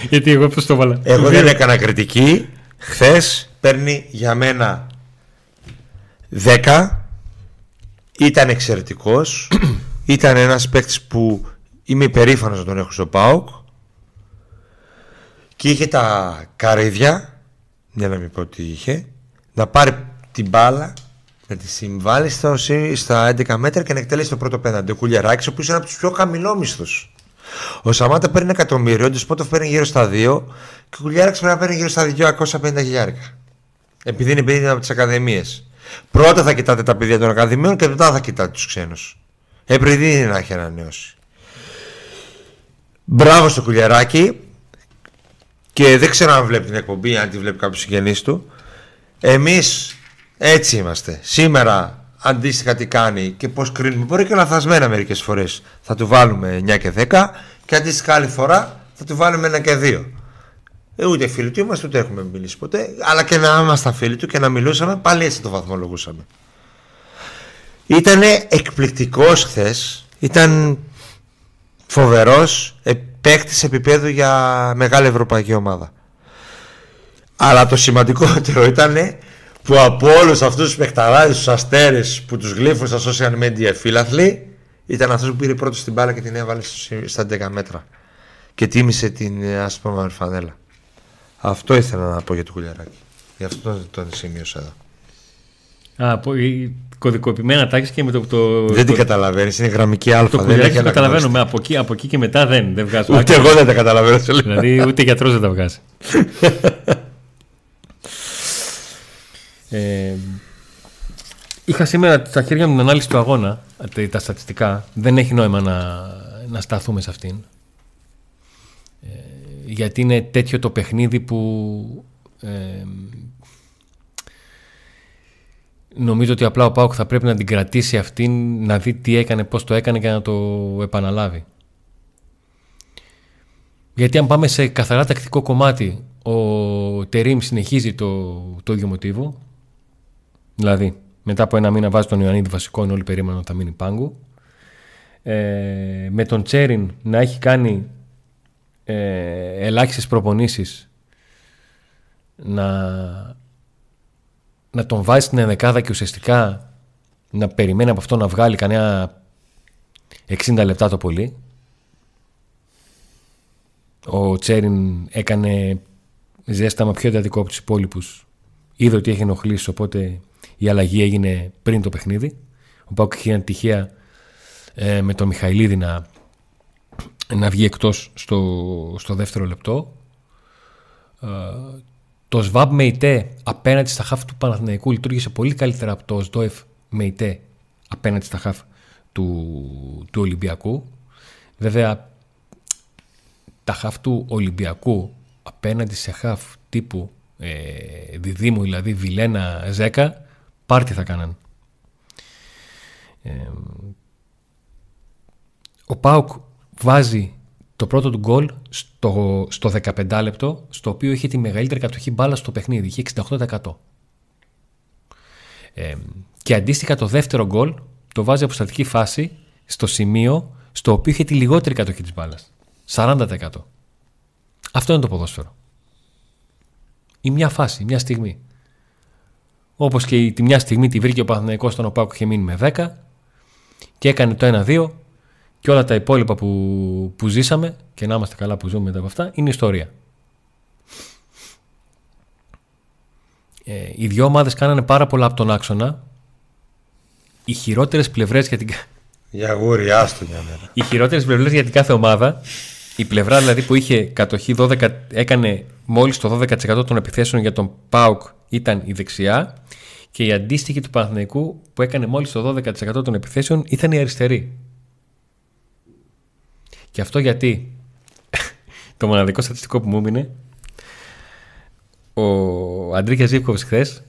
Γιατί εγώ πώς το βάλα; Εγώ δεν έκανα κριτική. Χθες παίρνει για μένα 10 ήταν εξαιρετικός ήταν ένας παίκτης που είμαι υπερήφανος να τον έχω στο ΠΑΟΚ και είχε τα καρύδια για να μην πω τι είχε να πάρει την μπάλα να τη συμβάλλει στα, στα 11 μέτρα και να εκτελέσει το πρώτο πέναντι. Ο Κουλιαράκης, ο οποίος είναι από τους πιο χαμηλόμισθους. Ο Σαμάτα παίρνει εκατομμύριο, ο Ντεσπότοφ παίρνει γύρω στα 2 και ο Κουλιαράκης πρέπει να παίρνει γύρω στα 250 χιλιάρικα. Επειδή είναι παιδί από τις ακαδημίες. Πρώτα θα κοιτάτε τα παιδιά των ακαδημίων και μετά θα κοιτάτε τους ξένους. Επειδή είναι να έχει ανανεώσει. Μπράβο στο Κουλιαράκη και δεν ξέρω αν βλέπει την εκπομπή, αν τη βλέπει κάποιος συγγενής του. Εμείς έτσι είμαστε. Σήμερα αντίστοιχα τι κάνει και πώς κρίνουμε. Μπορεί και λαθασμένα μερικές φορές. Θα του βάλουμε 9 και 10 και αντίστοιχα άλλη φορά θα του βάλουμε 1 και 2. Ε, ούτε φίλοι του είμαστε, ούτε έχουμε μιλήσει ποτέ. Αλλά και να ήμασταν φίλοι του και να μιλούσαμε, πάλι έτσι το βαθμολογούσαμε. Ήταν εκπληκτικός χθες. Ήταν φοβερός παίκτης επίπεδου για μεγάλη ευρωπαϊκή ομάδα. Αλλά το σημαντικότερο ήταν που από όλους αυτούς τους παιχταράδες, τους αστέρες που τους γλύφουν στα social media φίλαθλοι, ήταν αυτός που πήρε πρώτος στην μπάλα και την έβαλε στα 10 μέτρα. Και τίμησε την άσπρη φανέλα. Αυτό ήθελα να πω για το κουλιαράκι. Γι' αυτό τον, τον σημείωσα εδώ. Α, πω, κωδικοποιημένα τάξη και με το. το δεν την καταλαβαίνεις, είναι γραμμική αλφα. Το δεν το καταλαβαίνουμε. Από εκεί, από εκεί και μετά δεν, δεν βγάζω. Ούτε εγώ δεν τα καταλαβαίνω. Δηλαδή, ούτε γιατρός δεν τα βγάζει. Ε, είχα σήμερα στα χέρια μου την ανάλυση του αγώνα, τα στατιστικά. Δεν έχει νόημα να, να σταθούμε σε αυτήν. Ε, γιατί είναι τέτοιο το παιχνίδι που ε, νομίζω ότι απλά ο Πάουκ θα πρέπει να την κρατήσει αυτήν, να δει τι έκανε, πώς το έκανε και να το επαναλάβει. Γιατί αν πάμε σε καθαρά τακτικό κομμάτι, ο Τερίμ συνεχίζει το, το ίδιο μοτίβο, Δηλαδή, μετά από ένα μήνα βάζει τον Ιωαννίδη βασικό, είναι όλοι περίμεναν ότι θα μείνει πάγκου. Ε, με τον Τσέριν να έχει κάνει ε, ελάχιστες προπονήσεις να, να τον βάζει στην ενδεκάδα και ουσιαστικά να περιμένει από αυτό να βγάλει κανένα 60 λεπτά το πολύ. Ο Τσέριν έκανε ζέσταμα πιο εντατικό από τους υπόλοιπους. Είδε ότι έχει ενοχλήσει, οπότε η αλλαγή έγινε πριν το παιχνίδι. Ο Πάουκ είχε τυχαία ε, με τον Μιχαηλίδη να, να βγει εκτός στο, στο δεύτερο λεπτό. Ε, το ΣΒΑΜ Μεϊτέ απέναντι στα χάφ του Παναθηναϊκού λειτουργήσε πολύ καλύτερα από το ΣΔΟΕΦ Μεϊτέ απέναντι στα χάφ του, του Ολυμπιακού. Βέβαια, τα χάφ του Ολυμπιακού απέναντι σε χάφ τύπου ε, Διδήμου, δηλαδή Βιλένα Ζέκα, Πάρτι θα κάναν. Ε, ο Πάουκ βάζει το πρώτο του γκολ στο, στο 15 λεπτό, στο οποίο είχε τη μεγαλύτερη κατοχή μπάλα στο παιχνίδι, είχε 68%. Ε, και αντίστοιχα το δεύτερο γκολ το βάζει από στατική φάση στο σημείο στο οποίο είχε τη λιγότερη κατοχή της μπάλας. 40%. Αυτό είναι το ποδόσφαιρο. Η μια φάση, μια στιγμή. Όπως και τη μια στιγμή τη βρήκε ο Παναθηναϊκός στον Οπάκο είχε μείνει με 10 και έκανε το 1-2 και όλα τα υπόλοιπα που, που ζήσαμε και να είμαστε καλά που ζούμε μετά από αυτά είναι ιστορία. Ε, οι δυο ομάδες κάνανε πάρα πολλά από τον άξονα. Οι χειρότερες πλευρές για την... Για γούρι, άστο για μένα. Οι χειρότερες πλευρές για την κάθε ομάδα η πλευρά δηλαδή που είχε κατοχή 12, έκανε μόλις το 12% των επιθέσεων για τον ΠΑΟΚ ήταν η δεξιά και η αντίστοιχη του Παναθηναϊκού που έκανε μόλις το 12% των επιθέσεων ήταν η αριστερή. Και αυτό γιατί το μοναδικό στατιστικό που μου έμεινε ο Αντρίκια Ζήπκοβς χθες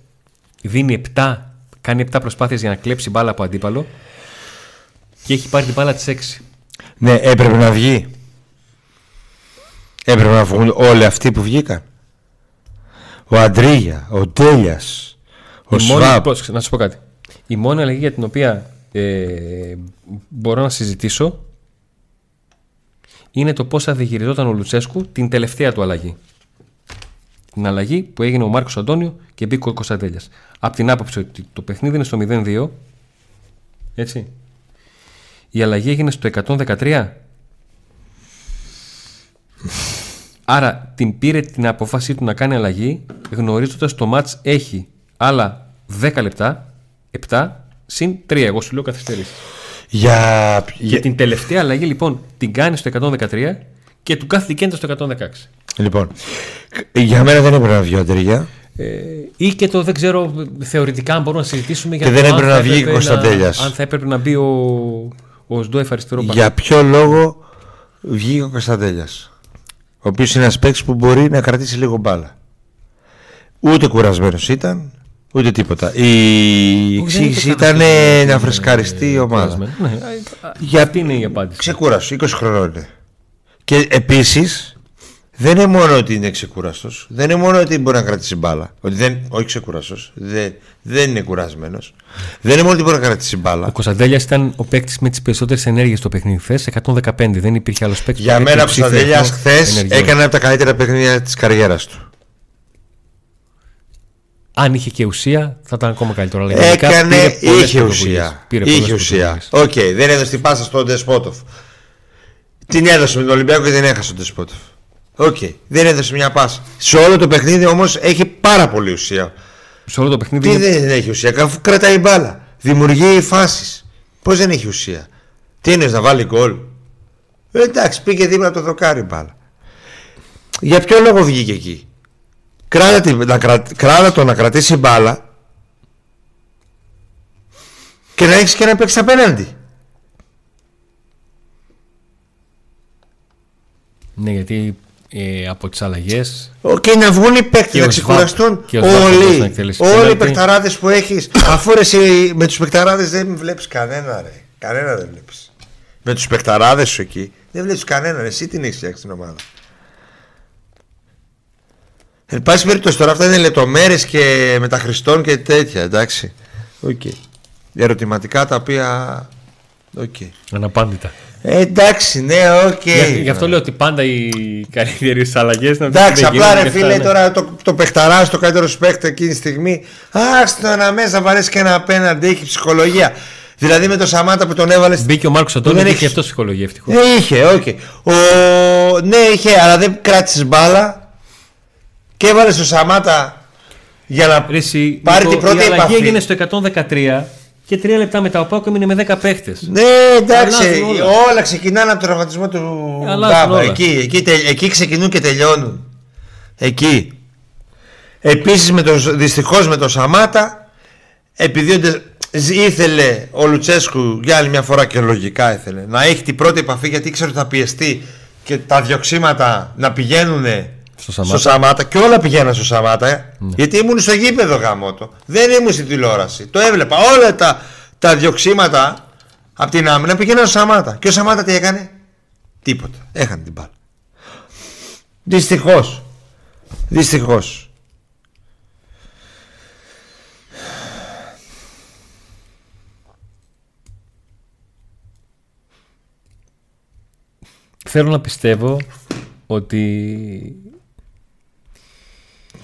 δίνει 7, κάνει 7 προσπάθειες για να κλέψει μπάλα από αντίπαλο και έχει πάρει την μπάλα τις 6. Ναι, έπρεπε να βγει. Έπρεπε να βγουν όλοι αυτοί που βγήκαν. Ο Αντρίγια, ο Τέλιας, ο Σβάμπ. Να σου πω κάτι. Η μόνη αλλαγή για την οποία ε, μπορώ να συζητήσω είναι το πώς θα διαχειριζόταν ο Λουτσέσκου την τελευταία του αλλαγή. Την αλλαγή που έγινε ο Μάρκος Αντώνιο και μπήκε ο Κωνσταντέλιας. Από την άποψη ότι το παιχνίδι είναι στο 0-2, Έτσι. Η αλλαγή έγινε στο 113. Άρα την πήρε την απόφαση του να κάνει αλλαγή γνωρίζοντας το μάτς έχει άλλα 10 λεπτά, 7 συν 3. Εγώ σου λέω καθυστερήσεις. Για... Για την τελευταία αλλαγή λοιπόν την κάνει στο 113 και του κάθε δικαίνεται στο 116. Λοιπόν, για μένα δεν έπρεπε να βγει ο Αντεριά. Ε, ή και το δεν ξέρω θεωρητικά αν μπορούμε να συζητήσουμε για Και το δεν αν έπρεπε θα να βγει έπρεπε Κωνσταντέλιας. Αν θα έπρεπε να μπει ο, ο Σντόεφ αριστερό μπακ. Για ποιο λόγο βγήκε ο Κωνσταντέλιας; Ο οποίος είναι ένας παίκτης που μπορεί να κρατήσει λίγο μπάλα. Ούτε κουρασμένος ήταν, ούτε τίποτα. Η Όχι, δεν εξήγηση είναι ήταν καθόλου ε, είναι, να φρεσκαριστεί η ομάδα. κουρασμένο. Ναι, α, α, Για- Αυτή είναι η απάντηση. Ξεκούρασε, 20 χρονών είναι. Και επίσης δεν είναι μόνο ότι είναι ξεκούραστος, δεν είναι μόνο ότι μπορεί να κρατήσει μπάλα. Ότι δεν, όχι ξεκούραστος, δεν, δεν είναι κουρασμένος. Δεν είναι μόνο ότι μπορεί να κρατήσει μπάλα. Ο Κωνσταντέλιας ήταν ο παίκτης με τις περισσότερες ενέργειες στο παιχνίδι χθες. 115. Δεν υπήρχε άλλος παίκτης. Για μένα ο Κωνσταντέλιας χθες έκανε από τα καλύτερα παιχνίδια της καριέρας του. Αν είχε και ουσία, θα ήταν ακόμα καλύτερο. Αλλά γενικά Έκανε, πήρε πολλές είχε πρωτοβουλίες. ουσία. Πήρε πολλές Είχε ουσία. πρωτοβουλίες. Οκ, δεν έδωσε την πάσα στον Ντεσπότοφ. Την έδωσε με τον Ολυμπιακό και δεν έχασε ο Ντεσπότοφ. Οκ, δεν έδωσε μια πάσα. Σε όλο το παιχνίδι όμως έχει πάρα πολύ ουσία. Σε όλο το παιχνίδι. Τι είναι- δεν έχει ουσία, αφού κρατάει μπάλα. Δημιουργεί φάσεις. Πώς δεν έχει ουσία. Τι είναι να βάλει γκολ. Ε, εντάξει, πήγε δίπλα το δοκάρι μπάλα. Για ποιο λόγο βγήκε εκεί; Κράτα, τη- να κρα- κράτα το να κρατήσει μπάλα και να έχεις και να παίξει απέναντι. Ναι, γιατί ε, από τις αλλαγές. Και να βγουν οι παίκτες Και να ο ξεκουραστούν Σβάπ- και ο Σβάπ θα μπορούσε να όλοι. εκτελέσεις Όλοι οι πέναλτι. παιχταράδες που έχεις Αφού ρε εσύ με τους παιχταράδες δεν βλέπεις κανένα ρε. Κανένα δεν βλέπεις. Με τους παιχταράδες σου εκεί δεν βλέπεις κανένα. Εσύ την έχεις φτιάξει την ομάδα. Εν πάση περιπτώσει τώρα αυτά είναι λεπτομέρειες και μεταχριστών και τέτοια εντάξει. Οκ. Ερωτηματικά τα οποία. Οκ. Αναπάντητα. Ε, εντάξει, ναι, οκ. Γι' γι' αυτό λέω ότι πάντα οι καλύτερες αλλαγές να Εντάξει, δεν απλά γίνονται ρε και φίλε, αυτά, ναι. τώρα το, το παιχταρά το καλύτερο σου παίκτη εκείνη τη στιγμή. Αχ, στον ένα μέσα βαρέσεις και ένα απέναντι, έχει ψυχολογία. Δηλαδή με το Σαμάτα που τον έβαλες. Μπήκε ο Μάρκος Αντώνης Δεν και έχει- είχε αυτός ψυχολογία ευτυχώς. Ε, είχε, οκ. Ο... Ναι, είχε, αλλά δεν κράτησες μπάλα. Και έβαλε στο Σαμάτα για να πάρει την πρώτη η αλλαγή επαφή. έγινε στο 113 και τρία λεπτά μετά ο Πάκο έμεινε με 10 παίχτες. Ναι, εντάξει, Αλλάζουν όλα. όλα. ξεκινάνε από τον τραυματισμό του Αλλάζουν Γκάμπα. όλα. Εκεί, εκεί, τε- εκεί ξεκινούν και τελειώνουν. Εκεί. Επίσης με το, δυστυχώς με τον Σαμάτα επειδή ο Ντε- ήθελε ο Λουτσέσκου για άλλη μια φορά και λογικά ήθελε να έχει την πρώτη επαφή γιατί ήξερε ότι θα πιεστεί και τα διοξήματα να πηγαίνουν Στο στο Σαμάτα. Σαμάτα. και όλα πηγαίναν στο Σαμάτα ε. γιατί ήμουν στο γήπεδο γαμότο δεν ήμουν στην τηλεόραση. Το έβλεπα. Όλα τα, τα διοξήματα από την άμυνα πηγαίναν στο Σαμάτα. Και ο Σαμάτα τι έκανε; Τίποτα. Έχανε την μπάλα. Δυστυχώς. Δυστυχώς. Θέλω να πιστεύω ότι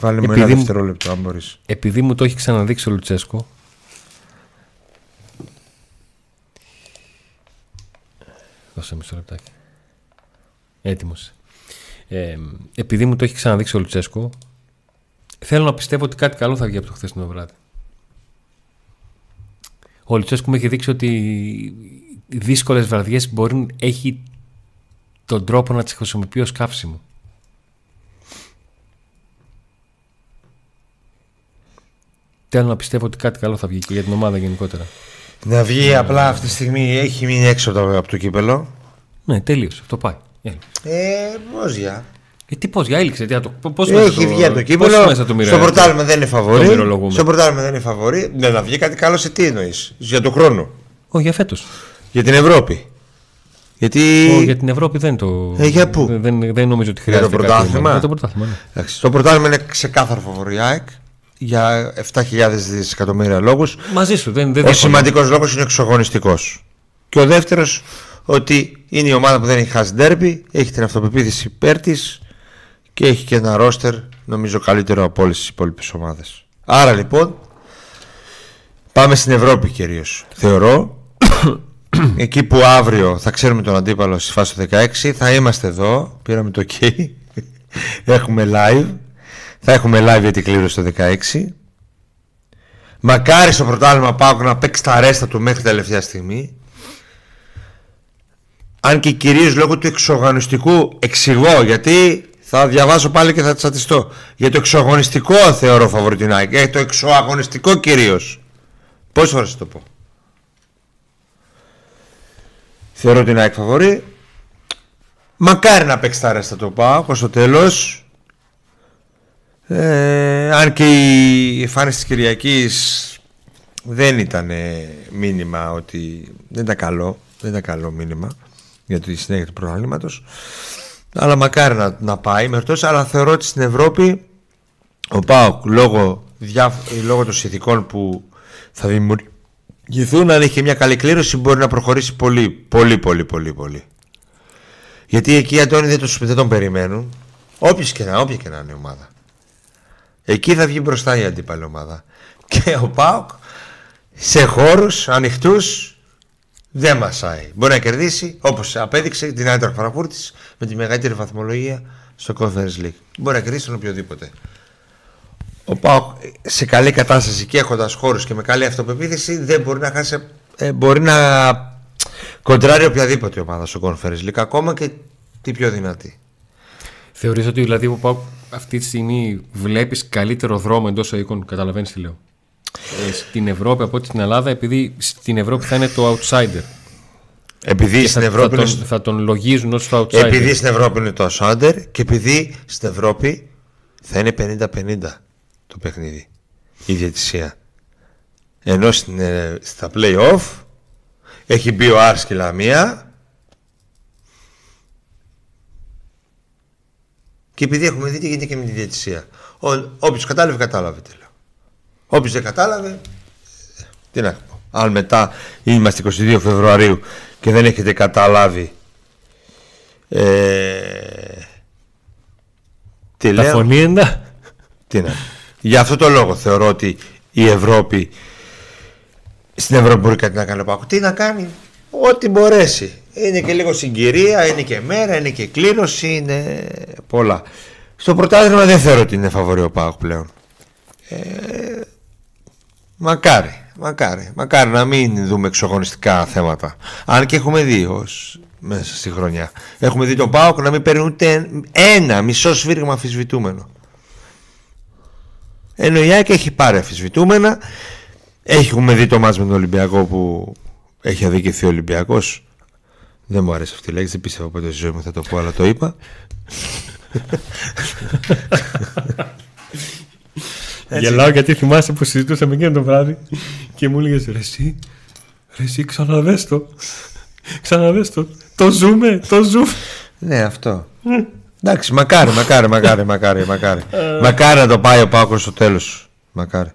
Βάλε μου Επειδή ένα μου- δευτερόλεπτο αν μπορείς. Επειδή μου το έχει ξαναδείξει ο Λουτσέσκο. Δώσε μισό λεπτάκι. Έτοιμος. Ε, Επειδή μου το έχει ξαναδείξει ο Λουτσέσκο Θέλω να πιστεύω ότι κάτι καλό θα βγει από το χθεσινό βράδυ. Ο Λουτσέσκο μου έχει δείξει ότι οι δύσκολες βραδιές μπορεί έχει τον τρόπο να τις χρησιμοποιεί ως καύσιμο Θέλω να πιστεύω ότι κάτι καλό θα βγει και για την ομάδα γενικότερα. Να βγει απλά αυτή τη στιγμή έχει μείνει έξω από το, από το κύπελο Ναι, τελείωσε. Αυτό πάει. Έλα. Ε, πώς για Ε, τι πώ, για έληξε. Τι, να το, πώς Έχει βγει από το κύπελο. Πώς μέσα το στο πρωτάθλημα δεν είναι το φαβορή. μοιρολογούμε. Στο πρωτάθλημα δεν είναι φαβορή. Ναι, να βγει κάτι καλό σε τι εννοείς. Για τον χρόνο; Όχι, για φέτος. Για την Ευρώπη. Γιατί. Για την Ευρώπη δεν το. Ε, για πού; Δεν, δεν νομίζω ότι Για χρειάζεται. το κάτι πρωτάθλημα; Για το πρωτάθλημα. Ναι. Εντάξει, το πρωτάθλημα είναι ξεκάθαρο φαβορή ΑΕΚ για 7.000 δισεκατομμύρια λόγους. Μαζί σου. Δεν, δεν Ο διαφωνώ. σημαντικός λόγο είναι εξογωνιστικό. Και ο δεύτερος ότι είναι η ομάδα που δεν έχει χάσει ντέρμπι, έχει την αυτοπεποίθηση υπέρ τη και έχει και ένα ρόστερ νομίζω καλύτερο από όλες τις υπόλοιπες ομάδες. Άρα λοιπόν πάμε στην Ευρώπη κυρίως. Θεωρώ εκεί που αύριο θα ξέρουμε τον αντίπαλο στη φάση του 16 θα είμαστε εδώ, πήραμε το OK έχουμε live θα έχουμε live για την κλήρωση το 16 μακάρι στο πρωτάθλημα πάω να παίξει τα ρέστα του μέχρι τελευταία στιγμή. Αν και κυρίως λόγω του εξογανιστικού εξηγώ γιατί θα διαβάσω πάλι και θα τσατιστώ για το εξωαγωνιστικό θεωρώ φαβορητινάκι για το εξωαγωνιστικό κυρίως. Πόσες φορές το πω. Θεωρώ την ΑΕΚ φαβορή. Μακάρι να παίξει τα ρέστα το πάω στο τέλος. Ε, αν και η εμφάνιση της Κυριακής δεν ήταν μήνυμα ότι δεν ήταν καλό, δεν ήταν καλό μήνυμα για τη συνέχεια του προγράμματος αλλά μακάρι να, να πάει μέχρι τόσο αλλά θεωρώ ότι στην Ευρώπη ο ΠΑΟΚ λόγω, λόγω των συνθηκών που θα δημιουργήσει Γηθούν αν έχει μια καλή κλήρωση μπορεί να προχωρήσει πολύ, πολύ, πολύ, πολύ, πολύ. Γιατί εκεί οι Αντώνη δεν, τους, δεν τον περιμένουν. Όποιος και να, όποια και να είναι η ομάδα. Εκεί θα βγει μπροστά η αντίπαλη ομάδα. Και ο Πάοκ σε χώρους ανοιχτούς δεν μασάει. Μπορεί να κερδίσει όπως απέδειξε την Άντρα Φραγκούρτης με τη μεγαλύτερη βαθμολογία στο Conference League. Μπορεί να κερδίσει τον οποιοδήποτε ο Πάοκ σε καλή κατάσταση και έχοντας χώρους και με καλή αυτοπεποίθηση δεν μπορεί να χάσει. Ε, μπορεί να κοντράρει οποιαδήποτε ομάδα στο Conference League, ακόμα και την πιο δυνατή. Θεωρείς ότι δηλαδή ο Πάοκ αυτή τη στιγμή βλέπεις καλύτερο δρόμο εντός οίκων, καταλαβαίνεις τι λέω. Ε, στην Ευρώπη από ότι στην Ελλάδα, επειδή στην Ευρώπη θα είναι το outsider. Επειδή στην θα, Ευρώπη. Θα τον, θα τον λογίζουν ως το outsider. Επειδή στην Ευρώπη είναι το outsider και επειδή στην Ευρώπη θα είναι 50-50 το παιχνίδι η διαιτησία ενώ στην, ε, στα play-off έχει μπει ο Άρης και Λαμία και επειδή έχουμε δει τι γίνεται και με τη διαιτησία. Όποιος κατάλαβε κατάλαβε τι λέω. Όποιος δεν κατάλαβε τι να πω. Αν μετά είμαστε 22 Φεβρουαρίου και δεν έχετε καταλάβει ε, τι Τα λέω τι να Γι' αυτό το λόγο θεωρώ ότι η Ευρώπη στην Ευρώπη μπορεί κάτι να κάνει ο Τι να κάνει, ό,τι μπορέσει. Είναι και λίγο συγκυρία, είναι και μέρα, είναι και κλήρωση, είναι πολλά. Στο πρωτάθλημα δεν θεωρώ ότι είναι φαβορή ο Πάκου πλέον. Ε, μακάρι, μακάρι, μακάρι να μην δούμε εξογωνιστικά θέματα. Αν και έχουμε δει ως μέσα στη χρονιά. Έχουμε δει τον Πάοκ να μην παίρνει ούτε ένα μισό σφύριγμα αμφισβητούμενο. Ενώ η ΑΕΚ έχει πάρει αφισβητούμενα. Έχουμε δει το μάτς με τον Ολυμπιακό που έχει αδικηθεί ο Ολυμπιακός; Δεν μου άρεσε αυτή η λέξη, δεν πίστευα ποτέ στη ζωή μου θα το πω, αλλά το είπα. Γελάω γιατί θυμάσαι που συζητούσαμε εκείνο το βράδυ και μου έλεγες ρε εσύ, ρε εσύ ξαναδες το. Ξαναδες το. Το ζούμε, το ζούμε. Ναι, αυτό. Εντάξει, μακάρι, μακάρι, μακάρι, μακάρι, μακάρι. Ε. μακάρι να το πάει ο Πάκος στο τέλος. Μακάρι.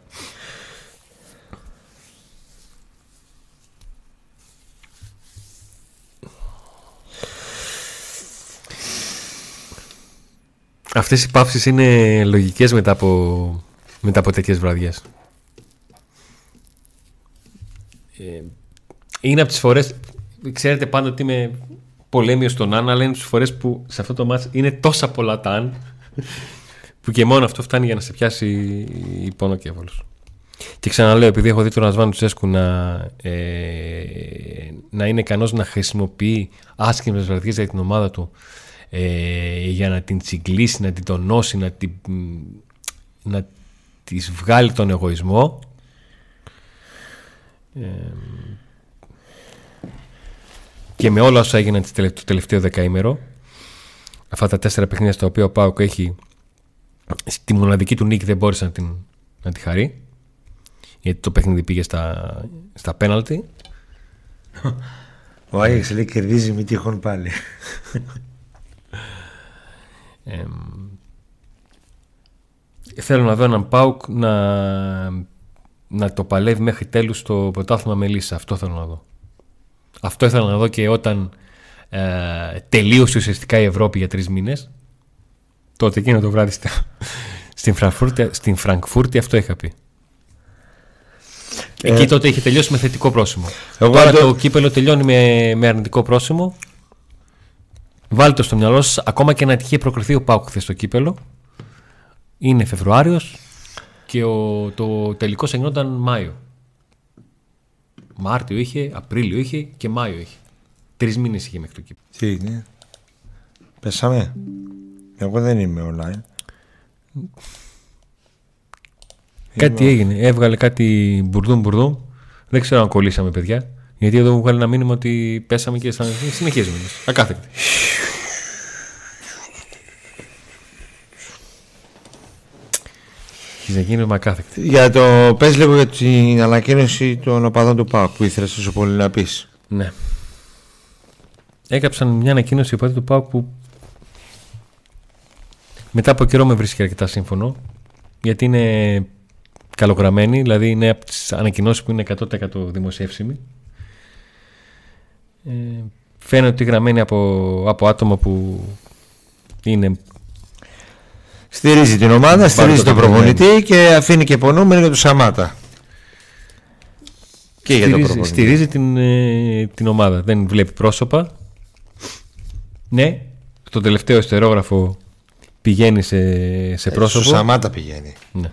Αυτές οι παύσεις είναι λογικές μετά από, μετά από τέτοιες βραδιές. Ε, είναι από τις φορές, ξέρετε πάντα ότι είμαι πολέμιος στον Αν, αλλά είναι τις φορές που σε αυτό το μάτς είναι τόσα πολλά τα Αν, που και μόνο αυτό φτάνει για να σε πιάσει η πόνο και Και ξαναλέω, επειδή έχω δει τον Ασβάν Τσέσκου να, ε, να είναι ικανός να χρησιμοποιεί άσχημε βραδιές για την ομάδα του ε, για να την τσιγκλίσει, να την τονώσει, να, την, να της βγάλει τον εγωισμό. Ε, και με όλα όσα έγιναν το τελευταίο δεκαήμερο, αυτά τα τέσσερα παιχνίδια στα οποία ο Πάοκ έχει στη μοναδική του νίκη δεν μπόρεσε να, την, να τη χαρεί γιατί το παιχνίδι πήγε στα, στα πέναλτι ο Άγιαξ λέει κερδίζει μη τυχόν πάλι θέλω να δω έναν Πάουκ να, να το παλεύει μέχρι τέλους στο πρωτάθλημα με λύση αυτό θέλω να δω αυτό ήθελα να δω και όταν ε, τελείωσε ουσιαστικά η Ευρώπη για τρεις μήνες. Τότε εκείνο το βράδυ στην, Φραγκφούρτη, στην Φραγκφούρτη αυτό είχα πει. Εκεί τότε είχε τελειώσει με θετικό πρόσημο. Εγώ Τώρα το- το κύπελο τελειώνει με, με αρνητικό πρόσημο. Βάλτε το στο μυαλό σας, ακόμα και να είχε προκριθεί ο Πάουκ χθες στο κύπελο. Είναι Φεβρουάριος και ο, το τελικό εγινόταν Μάιο. Μάρτιο είχε, Απρίλιο είχε και Μάιο είχε. Τρεις μήνες είχε μέχρι το κύπελο. Τι είναι; Πέσαμε; Εγώ δεν είμαι online. Κάτι έγινε. Έβγαλε κάτι μπουρδούμ μπουρδούμ. Δεν ξέρω αν κολλήσαμε, παιδιά. Γιατί εδώ μου βγάλει ένα μήνυμα ότι πέσαμε και σαν... συνεχίζουμε. εμείς. Ακάθεκτη. Αρχίζει να γίνει ακάθεκτη. Για το πες λίγο για την ανακοίνωση των οπαδών του ΠΑΟΚ που ήθελες τόσο πολύ να πεις. Ναι. Έγραψαν μια ανακοίνωση από του ΠΑΟΚ που μετά από καιρό με βρίσκει αρκετά σύμφωνο γιατί είναι καλογραμμένη, δηλαδή είναι από τις ανακοινώσεις που είναι 100% δημοσιεύσιμη. Ε, φαίνεται ότι είναι γραμμένη από, από άτομα που είναι Στηρίζει την ομάδα, στηρίζει το τον προπονητή και αφήνει και υπονούμενο για τον Σαμάτα. Και για τον στηρίζει, προπονητή. στηρίζει την, ε, την ομάδα. Δεν βλέπει πρόσωπα. Ναι, στο τελευταίο ιστερόγραφο πηγαίνει σε, σε Ε, πρόσωπο. Στο Σαμάτα πηγαίνει. Ναι.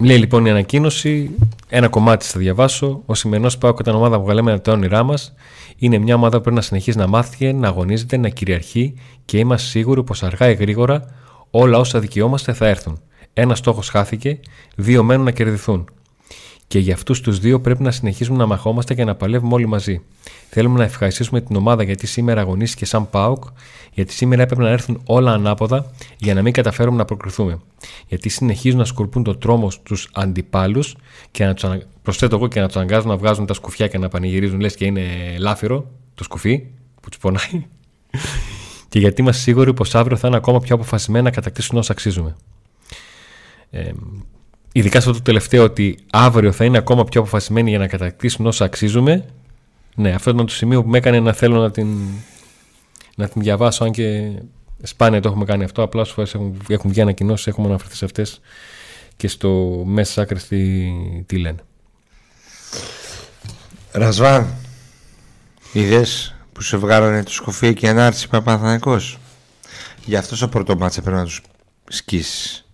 Λέει λοιπόν η ανακοίνωση, ένα κομμάτι θα διαβάσω. Ο σημερινός Πάοκ ήταν ομάδα που βγαλέμε από τα όνειρά μας. Είναι μια ομάδα που πρέπει να συνεχίσει να μάθει, να αγωνίζεται, να κυριαρχεί και είμαστε σίγουροι πως αργά ή γρήγορα όλα όσα δικαιόμαστε θα έρθουν. Ένα στόχος χάθηκε, δύο μένουν να κερδιθούν. Και για αυτούς τους δύο πρέπει να συνεχίσουμε να μαχόμαστε και να παλεύουμε όλοι μαζί. Θέλουμε να ευχαριστήσουμε την ομάδα γιατί σήμερα αγωνίστηκε σαν ΠΑΟΚ, γιατί σήμερα έπρεπε να έρθουν όλα ανάποδα για να μην καταφέρουμε να προκριθούμε. Γιατί συνεχίζουν να σκορπούν το τρόμο στους αντιπάλους και να τους ανα... προσθέτω εγώ και να τους αναγκάζουν να βγάζουν τα σκουφιά και να πανηγυρίζουν λες και είναι λάφυρο το σκουφί που τους πονάει. και γιατί είμαστε σίγουροι πως αύριο θα είναι ακόμα πιο αποφασισμένοι να κατακτήσουν όσα αξίζουμε. Ε, ειδικά σε αυτό το τελευταίο ότι αύριο θα είναι ακόμα πιο αποφασισμένοι για να κατακτήσουν όσα αξίζουμε. Ναι, αυτό ήταν το σημείο που με έκανε να θέλω να την, να την διαβάσω, αν και σπάνια το έχουμε κάνει αυτό. Απλά όσες φορές έχουν, έχουν βγει ανακοινώσεις, έχουμε αναφερθεί σε αυτές και στο μέσα άκρη τι, τι λένε. Ρασβάν, είδες που σε βγάλανε το σκοφί και η ανάρτηση Παπαθανικός. Γι' αυτός στο πρώτο μάτσα πρέπει να τους σκίσεις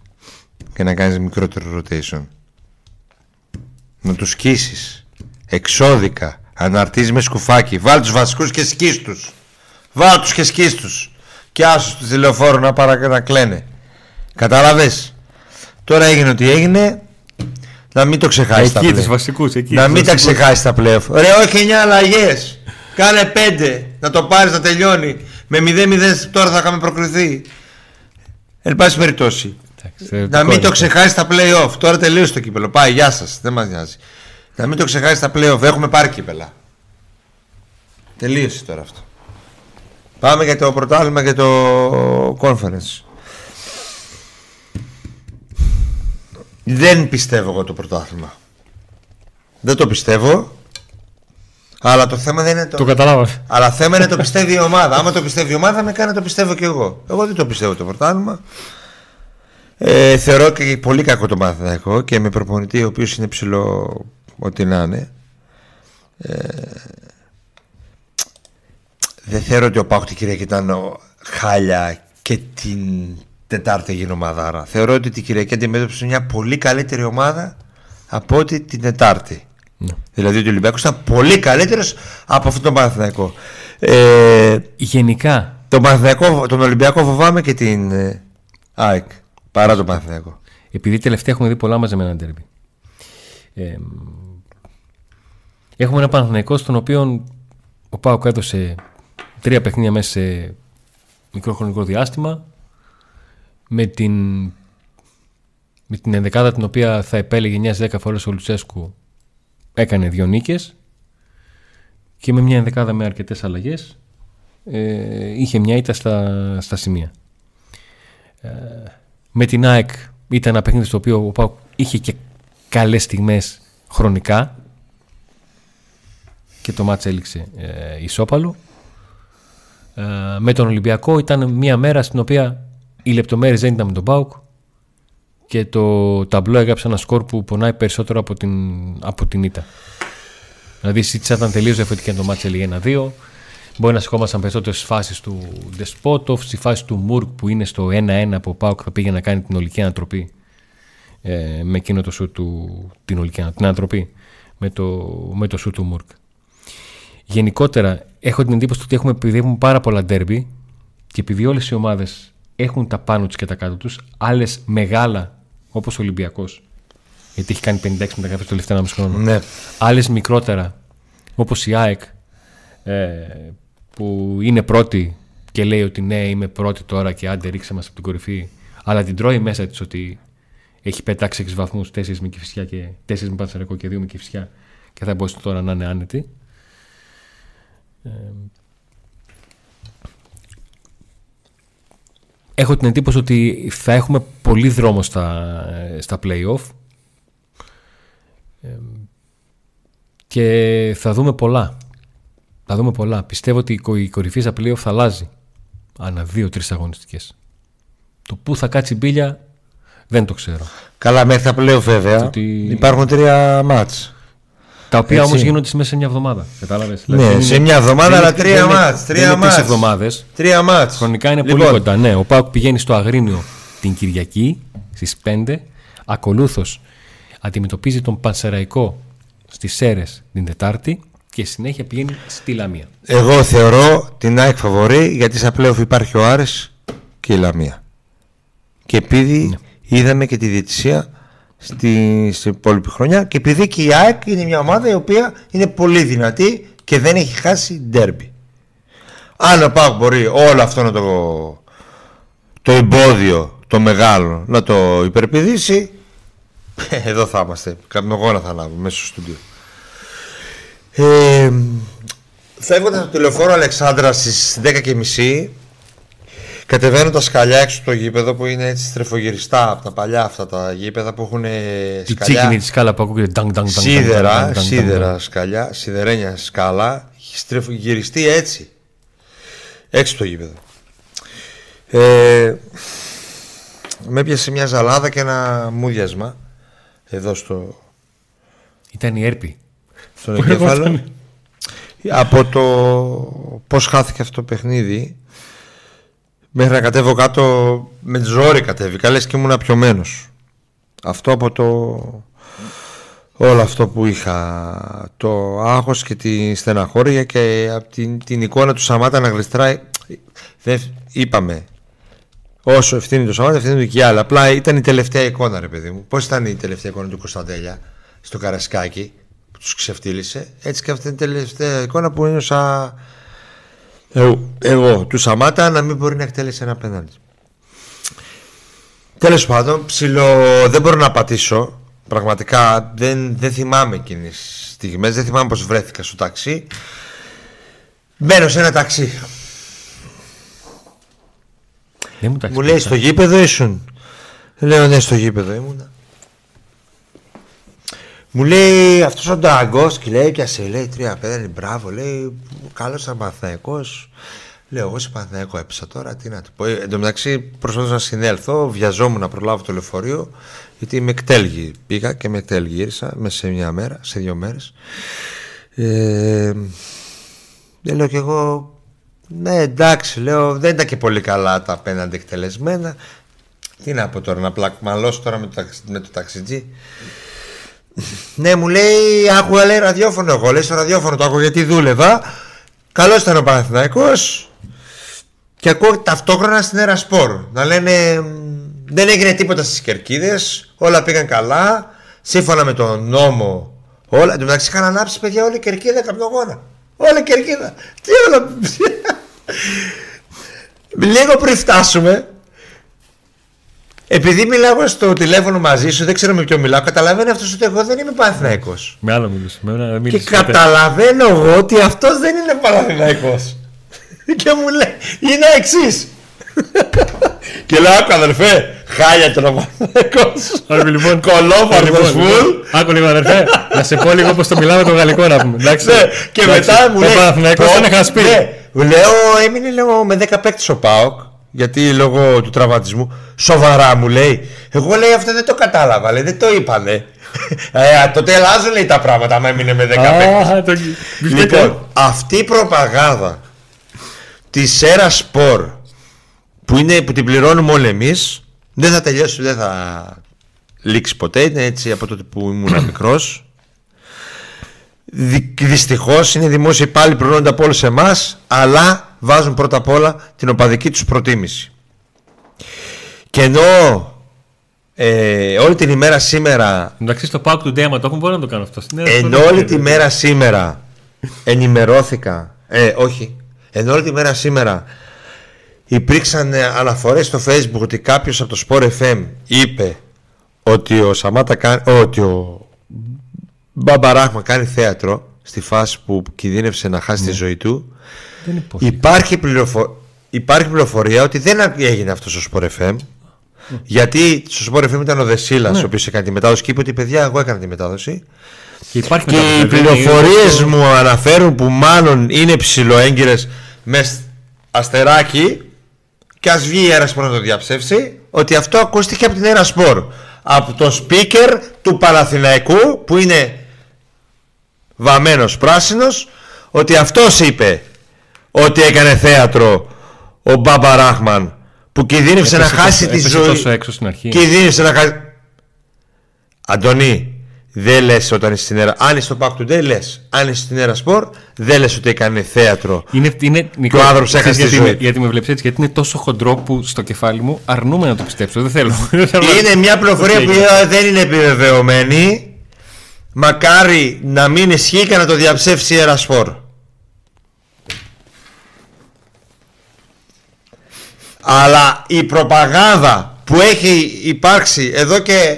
και να κάνεις μικρότερο rotation. Να τους σκίσεις. Εξώδικα. Αναρτήσεις με σκουφάκι. Βάλ τους βασικούς και σκίς τους. Βάλ τους και σκίς τους. Και άσου του τηλεοφόρου να παρα να κλαίνε. Κατάλαβες. Τώρα έγινε ό,τι έγινε. Να μην το ξεχάσεις τα πλέον. βασικούς, εκεί. Να μην τα ξεχάσεις τα playoff. Ρε, όχι 9 αλλαγές. Κάνε 5. Να το πάρεις να τελειώνει. Με 0-0 τώρα θα είχαμε προκριθεί. Εν πάση περιπτώσει. Να μην το ξεχάσεις τα playoff. Τώρα τελείωσε το κύπελο. Πάει, γεια σας. Δεν μας νοιάζει. Να μην το ξεχάσεις τα playoff. Έχουμε πάρει κύπελα. Τελείωσε τώρα αυτό. Πάμε για το πρωτάθλημα και το conference. Δεν πιστεύω εγώ το πρωτάθλημα. Δεν το πιστεύω. Αλλά το θέμα δεν είναι το. Το καταλάβα. Αλλά θέμα είναι το πιστεύει η ομάδα. Άμα το πιστεύει η ομάδα, με κάνει να το πιστεύω κι εγώ. Εγώ δεν το πιστεύω το πρωτάθλημα. Ε, θεωρώ και πολύ κακό το Παναθηναϊκό και με προπονητή ο οποίος είναι ψηλό ό,τι να είναι. Ε, δεν θεωρώ ότι ο Πάουκ την Κυριακή ήταν ο χάλια και την Τετάρτη έγινε ομαδάρα. Θεωρώ ότι την Κυριακή αντιμετώπισε μια πολύ καλύτερη ομάδα από ότι την Τετάρτη. Ναι. Δηλαδή ότι ο Ολυμπιακός ήταν πολύ καλύτερος από αυτόν τον Παναθηναϊκό. Ε, Γενικά, τον, Παναθηναϊκό, τον Ολυμπιακό φοβάμαι και την ε, ΑΕΚ παρά τον Παναθηναϊκό. επειδή τελευταία έχουμε δει πολλά μαζεμένα ντέρμπι. Ε, έχουμε ένα Παναθηναϊκό στον οποίο ο Πάοκ έδωσε τρία παιχνίδια μέσα σε μικρό χρονικό διάστημα με την, με την ενδεκάδα την οποία θα επέλεγε 9-10 φορές ο Λουτσέσκου έκανε δύο νίκες και με μια ενδεκάδα με αρκετές αλλαγές ε, είχε μια ήττα στα, στα σημεία. Ε, με την ΑΕΚ ήταν ένα παιχνίδι στο οποίο ο Πάουκ είχε και καλές στιγμές χρονικά και το μάτς έληξε ε, ισόπαλο. Ε, με τον Ολυμπιακό ήταν μια μέρα στην οποία οι λεπτομέρειες δεν ήταν με τον Πάουκ και το ταμπλό έγραψε ένα σκορ που πονάει περισσότερο από την, από την ήττα. Δηλαδή η Σίτσα ήταν τελείω διαφορετική αν το μάτσε έλεγε 1-2. Μπορεί να σηκώμασταν περισσότερες φάσεις του Ντεσπότοφ, στη φάση του Μουρκ που είναι στο 1-1 που ο Πάουκ θα πήγε να κάνει την ολική ανατροπή ε, με εκείνο το σου του. την ολική την ανατροπή με το, με το σου του Μουρκ. Γενικότερα έχω την εντύπωση ότι έχουμε, επειδή έχουμε πάρα πολλά ντέρμπι και επειδή όλες οι ομάδες έχουν τα πάνω τους και τα κάτω τους, άλλες μεγάλα όπως ο Ολυμπιακός, γιατί έχει κάνει 56 μεταγραφές το τελευταίο 1,5 χρόνο. Ναι. Άλλες μικρότερα όπως η ΑΕΚ ε, που είναι πρώτη και λέει ότι ναι, είμαι πρώτη τώρα και άντε ρίξε μας από την κορυφή. Αλλά την τρώει μέσα της ότι έχει πετάξει 6 βαθμούς, 4 με κυφσιά και 4 με πανθερικό και 2 με κυφσιά και θα μπορούσε τώρα να είναι άνετη. Ε, έχω την εντύπωση ότι θα έχουμε πολύ δρόμο στα, στα play-off ε, και θα δούμε πολλά. Θα δούμε πολλά. Πιστεύω ότι η κορυφή στα play-off θα αλλάζει ανά δύο-τρει αγωνιστικές. Το πού θα κάτσει η μπίλια δεν το ξέρω. Καλά, μέχρι τα πλέον βέβαια ότι... υπάρχουν τρία μάτς. Τα οποία όμως γίνονται μέσα σε μια εβδομάδα. Κατάλαβες; Ναι, δηλαδή, σε μια εβδομάδα, αλλά τρία μάτς. Τρία μάτς. εβδομάδες. Τρία μάτς. Χρονικά είναι λοιπόν. πολύ κοντά. Ναι, ο Πάουκ πηγαίνει στο Αγρίνιο την Κυριακή στις 5. Ακολούθως αντιμετωπίζει τον Πανσεραϊκό στις Σέρες την Τετάρτη και συνέχεια πηγαίνει στη Λαμία. Εγώ θεωρώ την ΑΕΚ φαβορή γιατί σαν πλέον υπάρχει ο Άρης και η Λαμία. Και επειδή ναι είδαμε και τη διαιτησία στη, στην υπόλοιπη χρονιά και επειδή και η ΑΕΚ είναι μια ομάδα η οποία είναι πολύ δυνατή και δεν έχει χάσει ντέρμπι. Αν ο ΠΑΟΚ μπορεί όλο αυτό να το, το εμπόδιο το μεγάλο να το υπερπηδήσει εδώ θα είμαστε. να θα ανάβω μέσα στο στούντιο. Ε, φεύγοντας από το τηλεφόρο Αλεξάνδρα στις 10.30 Κατεβαίνουν τα σκαλιά έξω στο γήπεδο που είναι έτσι στρεφογυριστά από τα παλιά αυτά τα γήπεδα που έχουν σκαλιά. Η τσίκινη τη σκάλα που ακούγεται. Σίδερα, σίδερα σκαλιά, σιδερένια σκάλα. Στρεφογυριστεί έτσι. Έξω στο γήπεδο. Ε, με έπιασε μια ζαλάδα και ένα μούδιασμα εδώ στο. Ήταν η έρπη. Στον εγκέφαλο. Από το πώς χάθηκε αυτό το παιχνίδι Μέχρι να κατέβω κάτω με ζόρι κατέβηκα λες και ήμουν πιωμένος Αυτό από το όλο αυτό που είχα το άγχος και τη στεναχώρια και από την, την εικόνα του Σαμάτα να γλιστράει δεν, είπαμε όσο ευθύνη του Σαμάτα ευθύνη του και άλλα απλά ήταν η τελευταία εικόνα ρε παιδί μου. Πως ήταν η τελευταία εικόνα του Κωνσταντέλια στο Καρασκάκι; που τους ξεφτύλισε έτσι και αυτή είναι η τελευταία εικόνα που ένιωσα εγώ, εγώ του Σαμάτα να μην μπορεί να εκτέλεσει ένα πέναλτι. Τέλος πάντων, ψηλό δεν μπορώ να πατήσω. Πραγματικά δεν, δεν θυμάμαι εκείνες τι στιγμές. Δεν θυμάμαι πώς βρέθηκα στο ταξί. Μπαίνω σε ένα ταξί. μου, μου λέει στο γήπεδο ήσουν. Λέω ναι, στο γήπεδο ήμουνα. Μου λέει αυτός ο Νταγκός και λέει πιασε, λέει τρία πέντε, μπράβο, λέει καλός ήταν Παναθυναϊκό. Λέω, εγώ σε Παναθυναϊκό έπεσα τώρα, τι να του πω. Εν τω μεταξύ προσπαθούσα να συνέλθω, βιαζόμουν να προλάβω το λεωφορείο, γιατί με εκτέλγη πήγα και με εκτέλγη γύρισα μέσα σε μια μέρα, σε δύο μέρες. Ε, λέω κι εγώ, ναι εντάξει, λέω δεν ήταν και πολύ καλά τα απέναντι εκτελεσμένα. Τι να πω τώρα, να πλακμαλώσω τώρα με το, με το ταξιτζί ναι, μου λέει, άκουγα λέει ραδιόφωνο. Εγώ λέει στο ραδιόφωνο το άκουγα γιατί δούλευα. Καλός ήταν ο Παναθηναϊκός και ακούω ταυτόχρονα στην Έρα Σπορ να λένε δεν έγινε τίποτα στις κερκίδες, όλα πήγαν καλά, σύμφωνα με τον νόμο. Όλα, εν τω μεταξύ είχαν ανάψει παιδιά όλη η κερκίδα καπνογόνα. Όλη η κερκίδα. Τι όλα. Λίγο πριν φτάσουμε, επειδή μιλάω στο τηλέφωνο μαζί σου, δεν ξέρω με ποιο μιλάω, καταλαβαίνει αυτός ότι εγώ δεν είμαι Παναθυναϊκό. Με άλλο μιλούσε. Και καταλαβαίνω εγώ ότι αυτός δεν είναι Παναθυναϊκό. και μου λέει, είναι εξής. και λέω, άκου αδερφέ, χάλια τον Παναθυναϊκό. λοιπόν, κολόφαρδος λοιπόν, φουλ. Λοιπόν, άκου λίγο αδερφέ, να σε πω λίγο πώς το μιλάμε το γαλλικό να πούμε. Εντάξει, ναι, και μετά μου λέει. Ο Παναθυναϊκό ήταν χασπί. Ναι, λέω, έμεινε λέω, με 10 παίκτες ο Πάοκ γιατί λόγω του τραυματισμού. Σοβαρά μου λέει. Εγώ λέει αυτό δεν το κατάλαβα, λέει, δεν το είπανε. ε, τότε αλλάζουν λέει τα πράγματα, άμα έμεινε με 10 παίκτες. Λοιπόν, αυτή η προπαγάνδα της Σέρας Σπορ που, είναι, που την πληρώνουμε όλοι εμείς, δεν θα τελειώσει, δεν θα λήξει ποτέ. Είναι έτσι από τότε που ήμουν μικρός. Δυστυχώς είναι δημόσιοι πάλι πληρώνονται από όλους εμάς, αλλά βάζουν πρώτα απ' όλα την οπαδική τους προτίμηση. Και ενώ ε, όλη την ημέρα σήμερα. Εντάξει, στο Pack του Ντέμα το έχουν μπορεί να το κάνω αυτό. Ενώ όλη τη μέρα σήμερα ενημερώθηκα. Ε, όχι. Ενώ όλη τη μέρα σήμερα υπήρξαν ε, αναφορές στο facebook ότι κάποιος από το Sport FM είπε ότι ο Σαμάτα κάνει, ότι ο Μπαμπαράχμα κάνει θέατρο στη φάση που κινδύνευσε να χάσει τη ναι. ζωή του δεν υπάρχει, πληροφο... υπάρχει πληροφορία ότι δεν έγινε αυτό στο Sport FM γιατί στο Sport FM ήταν ο Δεσίλας ναι. ο οποίος έκανε τη μετάδοση και είπε ότι παιδιά εγώ έκανα τη μετάδοση και, υπάρχει και οι πληροφορίες μου αναφέρουν που μάλλον είναι ψηλοέγγυρε με αστεράκι και ας βγει η Αερασπορ να το διαψεύσει ότι αυτό ακούστηκε από την Αερασπορ από το speaker του Παναθηναϊκού που είναι βαμμένος πράσινος ότι αυτός είπε ότι έκανε θέατρο ο Μπάμπα Ράχμαν που κινδύνευσε να χάσει τη ζωή. Τόσο έξω στην αρχή. Κινδύνευσε να χάσει. Αντωνί, δεν λες όταν είσαι στην ΕΡΑ. Αν είσαι στο Pack Today, λες. Αν είσαι στην ΕΡΑ Σπορ, δεν λες ότι έκανε θέατρο. Είναι, είναι, και ο άνθρωπος έχασε τη ζωή. Γιατί με βλέπεις έτσι, γιατί είναι τόσο χοντρό που στο κεφάλι μου αρνούμε να το πιστέψω. Δεν θέλω. είναι μια πληροφορία που δεν είναι επιβεβαιωμένη. Μακάρι να μην ισχύει και να το διαψεύσει η ΕΡΑ Αλλά η προπαγάνδα που έχει υπάρξει εδώ και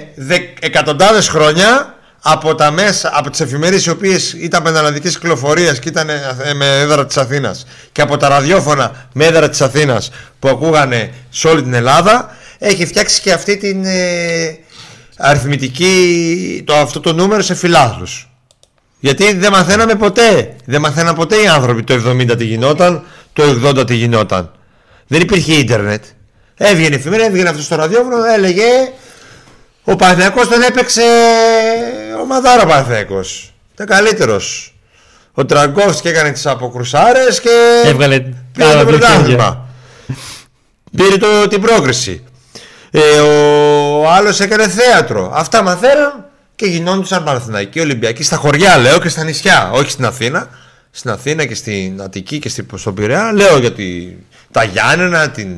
εκατοντάδες χρόνια από, τα μέσα, από τις εφημερίες οι οποίες ήταν πενταναδικής κυκλοφορίας και ήταν ε, με έδρα της Αθήνας και από τα ραδιόφωνα με έδρα της Αθήνας που ακούγανε σε όλη την Ελλάδα έχει φτιάξει και αυτή την ε, αριθμητική το, αυτό το νούμερο σε φιλάθλους. Γιατί δεν μαθαίναμε ποτέ. Δεν μαθαίναν ποτέ οι άνθρωποι το 70 τι γινόταν το 80 τι γινόταν δεν υπήρχε ίντερνετ. Έβγαινε η εφημερίδα, έβγαινε αυτός στο ραδιόφωνο, έλεγε ο Παναθηναϊκός τον έπαιξε ο Μαδάρα Παναθηναϊκός. Ήταν καλύτερος. Ο και έκανε τις αποκρουσάρες και. Έβγαλε πήρε το πρωτάθλημα. πήρε το, την πρόκριση. Ε, ο άλλος έκανε θέατρο. Αυτά μαθαίναν και γινόντουσαν Παναθηναϊκοί Ολυμπιακοί στα χωριά, λέω και στα νησιά. Όχι στην Αθήνα. Στην Αθήνα και στην Αττική και στον Πειραιά. Λέω γιατί τα Γιάννενα, την,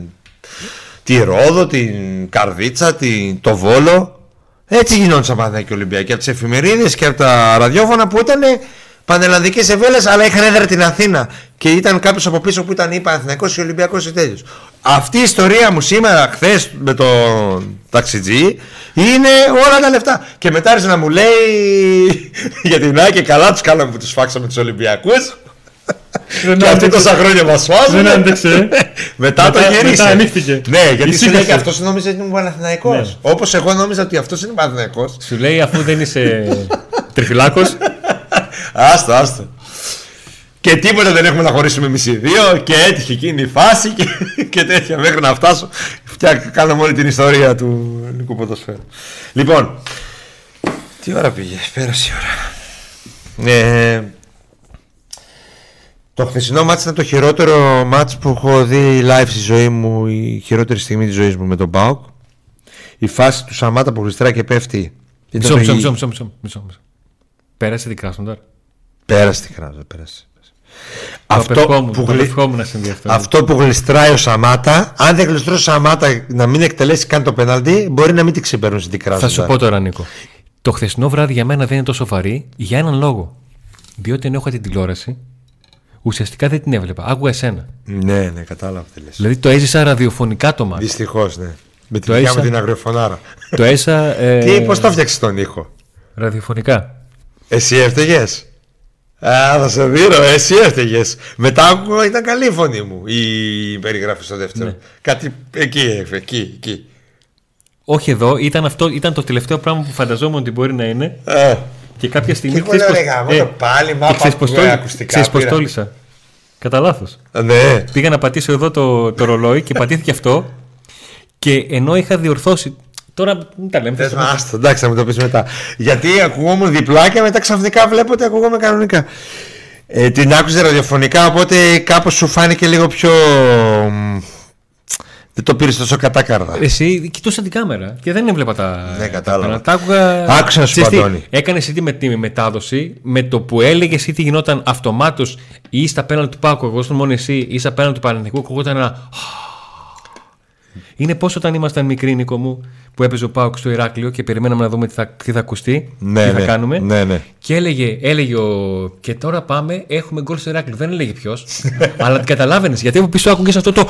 τη Ρόδο, την Καρδίτσα, την, το Βόλο. Έτσι γινόντουσαν και Ολυμπιακοί από τις εφημερίδες και από τα ραδιόφωνα που ήταν πανελλαδικές ευέλε, αλλά είχαν έδρα την Αθήνα. Και ήταν κάποιος από πίσω που ήταν ή Παναθυναϊκό ή Ολυμπιακός ή τέτοιος. Αυτή η ιστορία μου σήμερα, χθες με τον ταξιτζή, είναι όλα τα λεφτά. Και μετά άρχισε να μου λέει για την Άκη, καλά τους κάναμε που τους φάξαμε τους Ολυμπιακούς και αυτοί τόσα χρόνια μας φάζουν. Δεν άντεξε. μετά, το γύρισε. Μετά ανοίχτηκε. Ναι, γιατί σου λέει και αυτό νόμιζε ότι είναι Παναθυναϊκό. Ναι. Όπως εγώ νόμιζα ότι αυτός είναι Παναθυναϊκό. Σου λέει αφού δεν είσαι τριφυλάκος. άστο, άστο. Και τίποτα δεν έχουμε να χωρίσουμε εμείς οι δύο. Και έτυχε εκείνη η φάση και, και τέτοια μέχρι να φτάσω. Φτιάχνω κάναμε όλη την ιστορία του ελληνικού ποδοσφαίρου. Λοιπόν, τι ώρα πήγε, πέρασε η ώρα. Ε, το χθεσινό μάτς ήταν το χειρότερο μάτς που έχω δει live στη ζωή μου, η χειρότερη στιγμή της ζωής μου με τον Μπάουκ. Η φάση του Σαμάτα που γλιστρά και πέφτει. Μισό, μισό, μισό, μισό, μισό, μισό. Πέρασε την Κράσνονταρ. Πέρασε την Κράσνονταρ, πέρασε. Αυτό που, γλι... αυτό που γλιστράει ο Σαμάτα, αν δεν γλιστρώσει ο Σαμάτα να μην εκτελέσει καν το πέναλτι, μπορεί να μην την ξεπερνούσε στην Κράσνονταρ. Θα σου πω τώρα, Νίκο. Το χθεσινό βράδυ για μένα δεν είναι τόσο βαρύ για έναν λόγο. Διότι ενώ έχω την τηλεόραση, ουσιαστικά δεν την έβλεπα. Άκουγα εσένα. Ναι, ναι, κατάλαβα τι λες. Δηλαδή το έζησα ραδιοφωνικά το μάτι. Δυστυχώς, ναι. Με τη έσα... την αγριοφωνάρα. Το έσα. Ε... Τι, πώς το έφτιαξες τον ήχο; Ραδιοφωνικά. Εσύ έφταιγες; Α, θα σε δίνω, εσύ έφταιγες. Μετά άκουγα, ήταν καλή η φωνή μου η περιγράφη στο δεύτερο. Ναι. Κάτι εκεί, εκεί, εκεί. Όχι εδώ, ήταν, αυτό, ήταν το τελευταίο πράγμα που φανταζόμουν ότι μπορεί να είναι. Ε. Και κάποια στιγμή. Και εγώ λέω, ε, πάλι, μα ακουστικά. Ξέρεις πως τόλισα. Κατά λάθος. Ναι. Πήγα να πατήσω εδώ το, το ρολόι και πατήθηκε αυτό. Και ενώ είχα διορθώσει. Τώρα μην τα λέμε. Θες, θες να- άστο, εντάξει, θα μου το πεις μετά. Γιατί ακουγόμουν διπλά και μετά ξαφνικά βλέπω ότι ακούγομαι κανονικά. Ε, την άκουσε ραδιοφωνικά, οπότε κάπως σου φάνηκε λίγο πιο. μ, Δεν το πήρες τόσο κατάκαρδα. Εσύ κοιτούσα την κάμερα και δεν έβλεπα τα. Ναι, κατάλαβα. Τα άκουγα. Άκουσα να σου Ξέρεις τι, πω, Αντώνη. Έκανες εσύ με τη μετάδοση με το που έλεγες ή τι γινόταν αυτομάτως ή στα πέναλ του Πάκου. Εγώ ήμουν μόνο εσύ ή στα πέναλ του Παναθηνικού. Ακουγόταν ένα. Είναι πώς όταν ήμασταν μικροί, Νίκο μου, που έπαιζε ο Πάουκ στο Ηράκλειο και περιμέναμε να δούμε τι θα, τι θα ακουστεί, Ναι, τι θα ναι. κάνουμε. Ναι, ναι. Και έλεγε, έλεγε ο... Και τώρα πάμε, έχουμε γκολ στο Ηράκλειο. Δεν έλεγε ποιος. αλλά την καταλάβαινες. Γιατί από πίσω άκουγες αυτό το.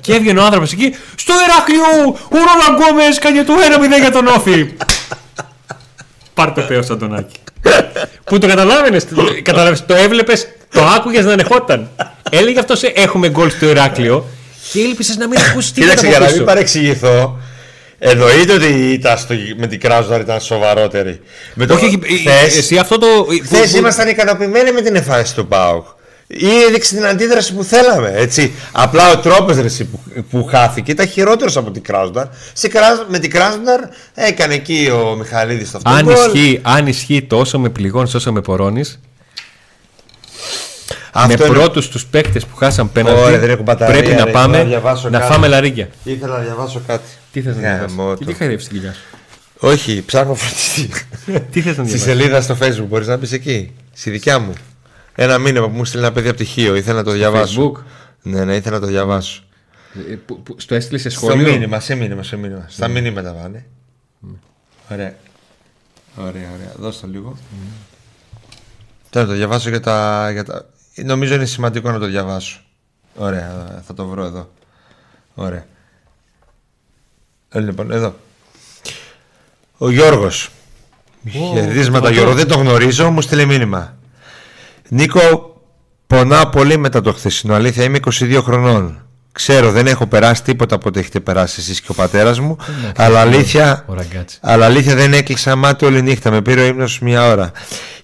και έβγαινε ο άνθρωπος εκεί. Στο Ηράκλειο! Ο Ρόλαν Γκόμες κάνει το 1-0 για τον Όφη. Πάρ το πέο, Αντωνάκη. Πού το καταλάβαινες. Καταλάβες, το έβλεπες, το άκουγες να ανεχόταν. Έλεγε αυτό, έχουμε γκολ στο Ηράκλειο. Και έλειπε να μην ακούσει τίποτα Κοίταξε, από για να πίσω. μην παρεξηγηθώ, εννοείται ότι η ήττα στο, με την Κράζονταρ ήταν σοβαρότερη. Με το Όχι, όχι, χθες- εσύ αυτό το. Χθες που- που- ήμασταν ικανοποιημένοι με την εμφάνιση του ΠΑΟΚ. Ή έδειξε την αντίδραση που θέλαμε. Έτσι. Απλά ο τρόπος που, που χάθηκε ήταν χειρότερος από την Κράσνονταρ. Σε Κράσ- Με την Κράσνονταρ έκανε εκεί ο Μιχαλίδης το αυτό. Αν γκολ. ισχύει, αν ισχύει τόσο με πληγώνει όσο με πορώνεις, με Αυτό είναι- πρώτους τους παίκτες που χάσαν πέναντι, Ωραία, δεν έχω μπαταρία, πρέπει ρε, να ήθελα πάμε να διαβάσω να κάτι. φάμε λαρίκια. Ήθελα να διαβάσω κάτι. Τι θες να Γαμώτο. διαβάσεις; Τι χαϊδεύει την κοιλιά σου; Όχι, ψάχνω φροντιστή. Τι θες να Στη διαβάσεις; σελίδα στο facebook μπορείς να μπεις εκεί. Στη δικιά μου. Ένα μήνυμα που μου στείλει ένα παιδί από τυχείο. Ήθελα να το διαβάσω. Facebook? Ναι, ναι, ήθελα να το διαβάσω. Ε, που- που- Στο έστειλε σε Στο σχόλιο; μήνυμα, σε μήνυμα, σε μήνυμα. Στα μηνύματα πάνε. Ωραία. Ωραία, ωραία. Δώσ' το λίγο. Θέλω να το διαβάσω για τα, για τα... Νομίζω είναι σημαντικό να το διαβάσω. Ωραία, θα το βρω εδώ. Ωραία. Ε, λοιπόν, εδώ. Ο Γιώργος. Χαιρετίσματα Γιώργο, δεν το γνωρίζω, μου στείλε μήνυμα. Νίκο, πονάω πολύ μετά το χθεσινό. Αλήθεια, είμαι 22 χρονών. Ξέρω, δεν έχω περάσει τίποτα από ό,τι έχετε περάσει εσείς και ο πατέρας μου. αλλά αλήθεια, Ο ραγκάτσι. αλλά αλήθεια δεν έκλεισα μάτι όλη νύχτα. Με πήρε ο ύμνος μια ώρα.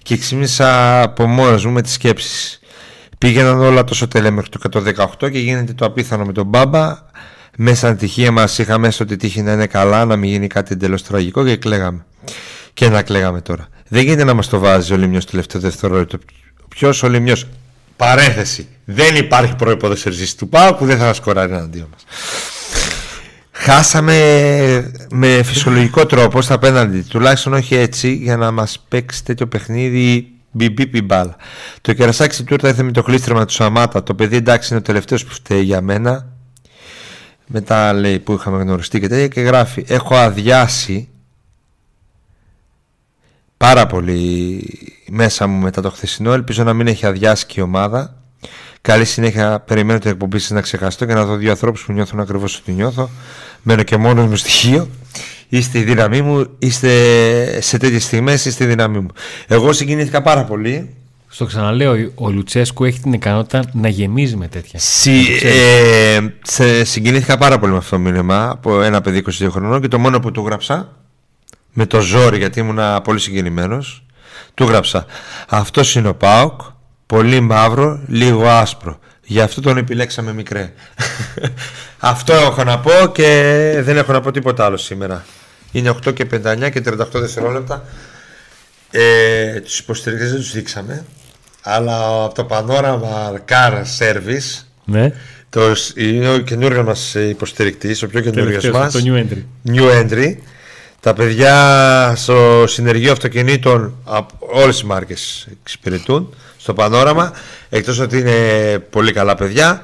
Και ξύπνησα από μόνος μου με τις σκέψεις. Πήγαιναν όλα τόσο τέλεια μέχρι το 118 και γίνεται το απίθανο με τον μπάμπα. Μέσα στην τυχεία μας είχαμε έστω ότι τύχη να είναι καλά, να μην γίνει κάτι εντελώς τραγικό και κλαίγαμε. Και να κλαίγαμε τώρα. Δεν γίνεται να μας το βάζει ο Λιμιός τελευταίο δευτερόλεπτο. Ποιος ο Λιμιός; Παρένθεση. Δεν υπάρχει προποδοσφαιριστή του ΠΑΟ που δεν θα σκοράρει εναντίον μας. Χάσαμε με φυσιολογικό τρόπο στα πέναντι. Τουλάχιστον όχι έτσι για να μας παίξει τέτοιο παιχνίδι μπιμπίπι μπάλα. Το κερασάκι στην τούρτα ήρθε με το κλείστρεμα του Σαμάτα. Το παιδί εντάξει είναι ο τελευταίος που φταίει για μένα. Μετά λέει που είχαμε γνωριστεί και τέτοια και γράφει Έχω αδειάσει πάρα πολύ μέσα μου μετά το χθεσινό. Ελπίζω να μην έχει αδειάσει και η ομάδα. Καλή συνέχεια. Περιμένω την εκπομπή σας να ξεχαστώ και να δω δύο ανθρώπους που νιώθουν ακριβώς ό,τι νιώθω. Μένω και μόνος μου στοιχείο. Είστε η δύναμή μου, είστε σε τέτοιες στιγμές, είστε η δύναμή μου. Εγώ συγκινήθηκα πάρα πολύ. Στο ξαναλέω, ο Λουτσέσκου έχει την ικανότητα να γεμίζει με τέτοια. Συ, ε, σε, συγκινήθηκα πάρα πολύ με αυτό το μήνυμα από ένα παιδί 22 χρονών και το μόνο που του γράψα με το ζόρι γιατί ήμουν πολύ συγκινημένος. Του γράψα Αυτός είναι ο Πάοκ, πολύ μαύρο, λίγο άσπρο. Γι' αυτό τον επιλέξαμε μικρέ. αυτό έχω να πω και δεν έχω να πω τίποτα άλλο σήμερα. Είναι 8 και 59 και 38 δευτερόλεπτα. Ε, τους υποστηρικτές δεν τους δείξαμε αλλά από το πανόραμα Car Service Ναι. το, είναι ο καινούριο μας υποστηρικτής ο πιο καινούριο Τελευταίος, μας το new entry. New Entry τα παιδιά στο συνεργείο αυτοκινήτων από όλες τις μάρκες εξυπηρετούν στο πανόραμα εκτός ότι είναι πολύ καλά παιδιά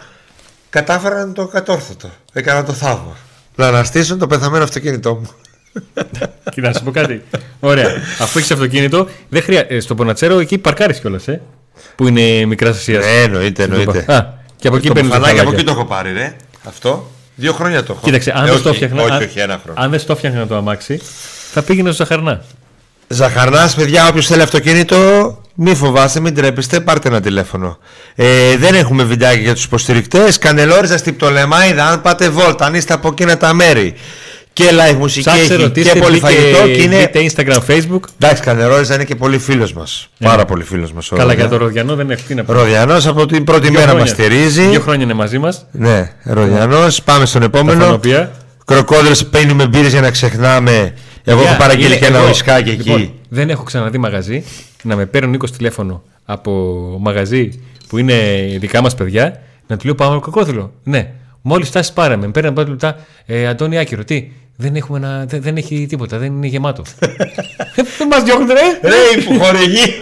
κατάφεραν το κατόρθωτο έκαναν το θαύμα να αναστήσουν το πεθαμένο αυτοκίνητό μου Κοίτα, να σου πω κάτι. Ωραία. Αφού έχεις αυτοκίνητο, δεν χρεια... ε, στο Πονατσέρο εκεί παρκάρεις κιόλας, ε. Που είναι μικράς Ασίας. Ε, εννοείται, εννοείται. Α, και από εκεί το παίρνει μπουφανάκι από εκεί το έχω πάρει, ρε. Αυτό. Δύο χρόνια το έχω. Κοίταξε, αν Ε, δεν όχι, το έφτιαχνα. Όχι, αν- όχι, ένα χρόνο. Αν δεν στο έφτιαχνα το αμάξι, θα πήγαινε στο Ζαχαρνά. Ζαχαρνάς, παιδιά, όποιος θέλει αυτοκίνητο, μη φοβάστε, μην τρέπεστε, πάρτε ένα τηλέφωνο. Ε, δεν έχουμε βιντεάκι για τους υποστηρικτές. Κανελόριζα στην Πτολεμάιδα, αν πάτε βόλτα, αν είστε από εκείνα τα μέρη και live μουσική Ψάξτε, έχει ρωτήστε, και πολύ φαγητό και είναι. Δείτε Instagram, Facebook. Εντάξει, Κανερόριζα είναι και πολύ φίλος μας. Πάρα πολύ φίλος μας. Καλά, για το Ροδιανό δεν έχει τι να πω. Ροδιανός από την πρώτη Δύο μέρα μας χρόνια. στηρίζει. Δύο χρόνια είναι μαζί μας. Ναι, Ροδιανός. Πάμε στον Τα επόμενο. φωνοπία. Κροκόδρες πίνουμε μπύρες για να ξεχνάμε. Εγώ έχω παραγγείλει και ένα ουισκάκι εκεί. Λοιπόν, δεν έχω ξαναδεί μαγαζί να με παίρνει ο Νίκο τηλέφωνο από μαγαζί που είναι δικά μας παιδιά να του λέω πάμε κοκκόδηλο. Ναι, μόλις φτάσεις πάρε με. Με παίρνει πέντε λεπτά. Ε, Αντώνη Άκυρο, τι. Δεν, έχουμε ένα, δεν, δεν έχει τίποτα, δεν είναι γεμάτο. Ε, δεν μας διώχνουν, ρε! Ρε, που χορηγεί.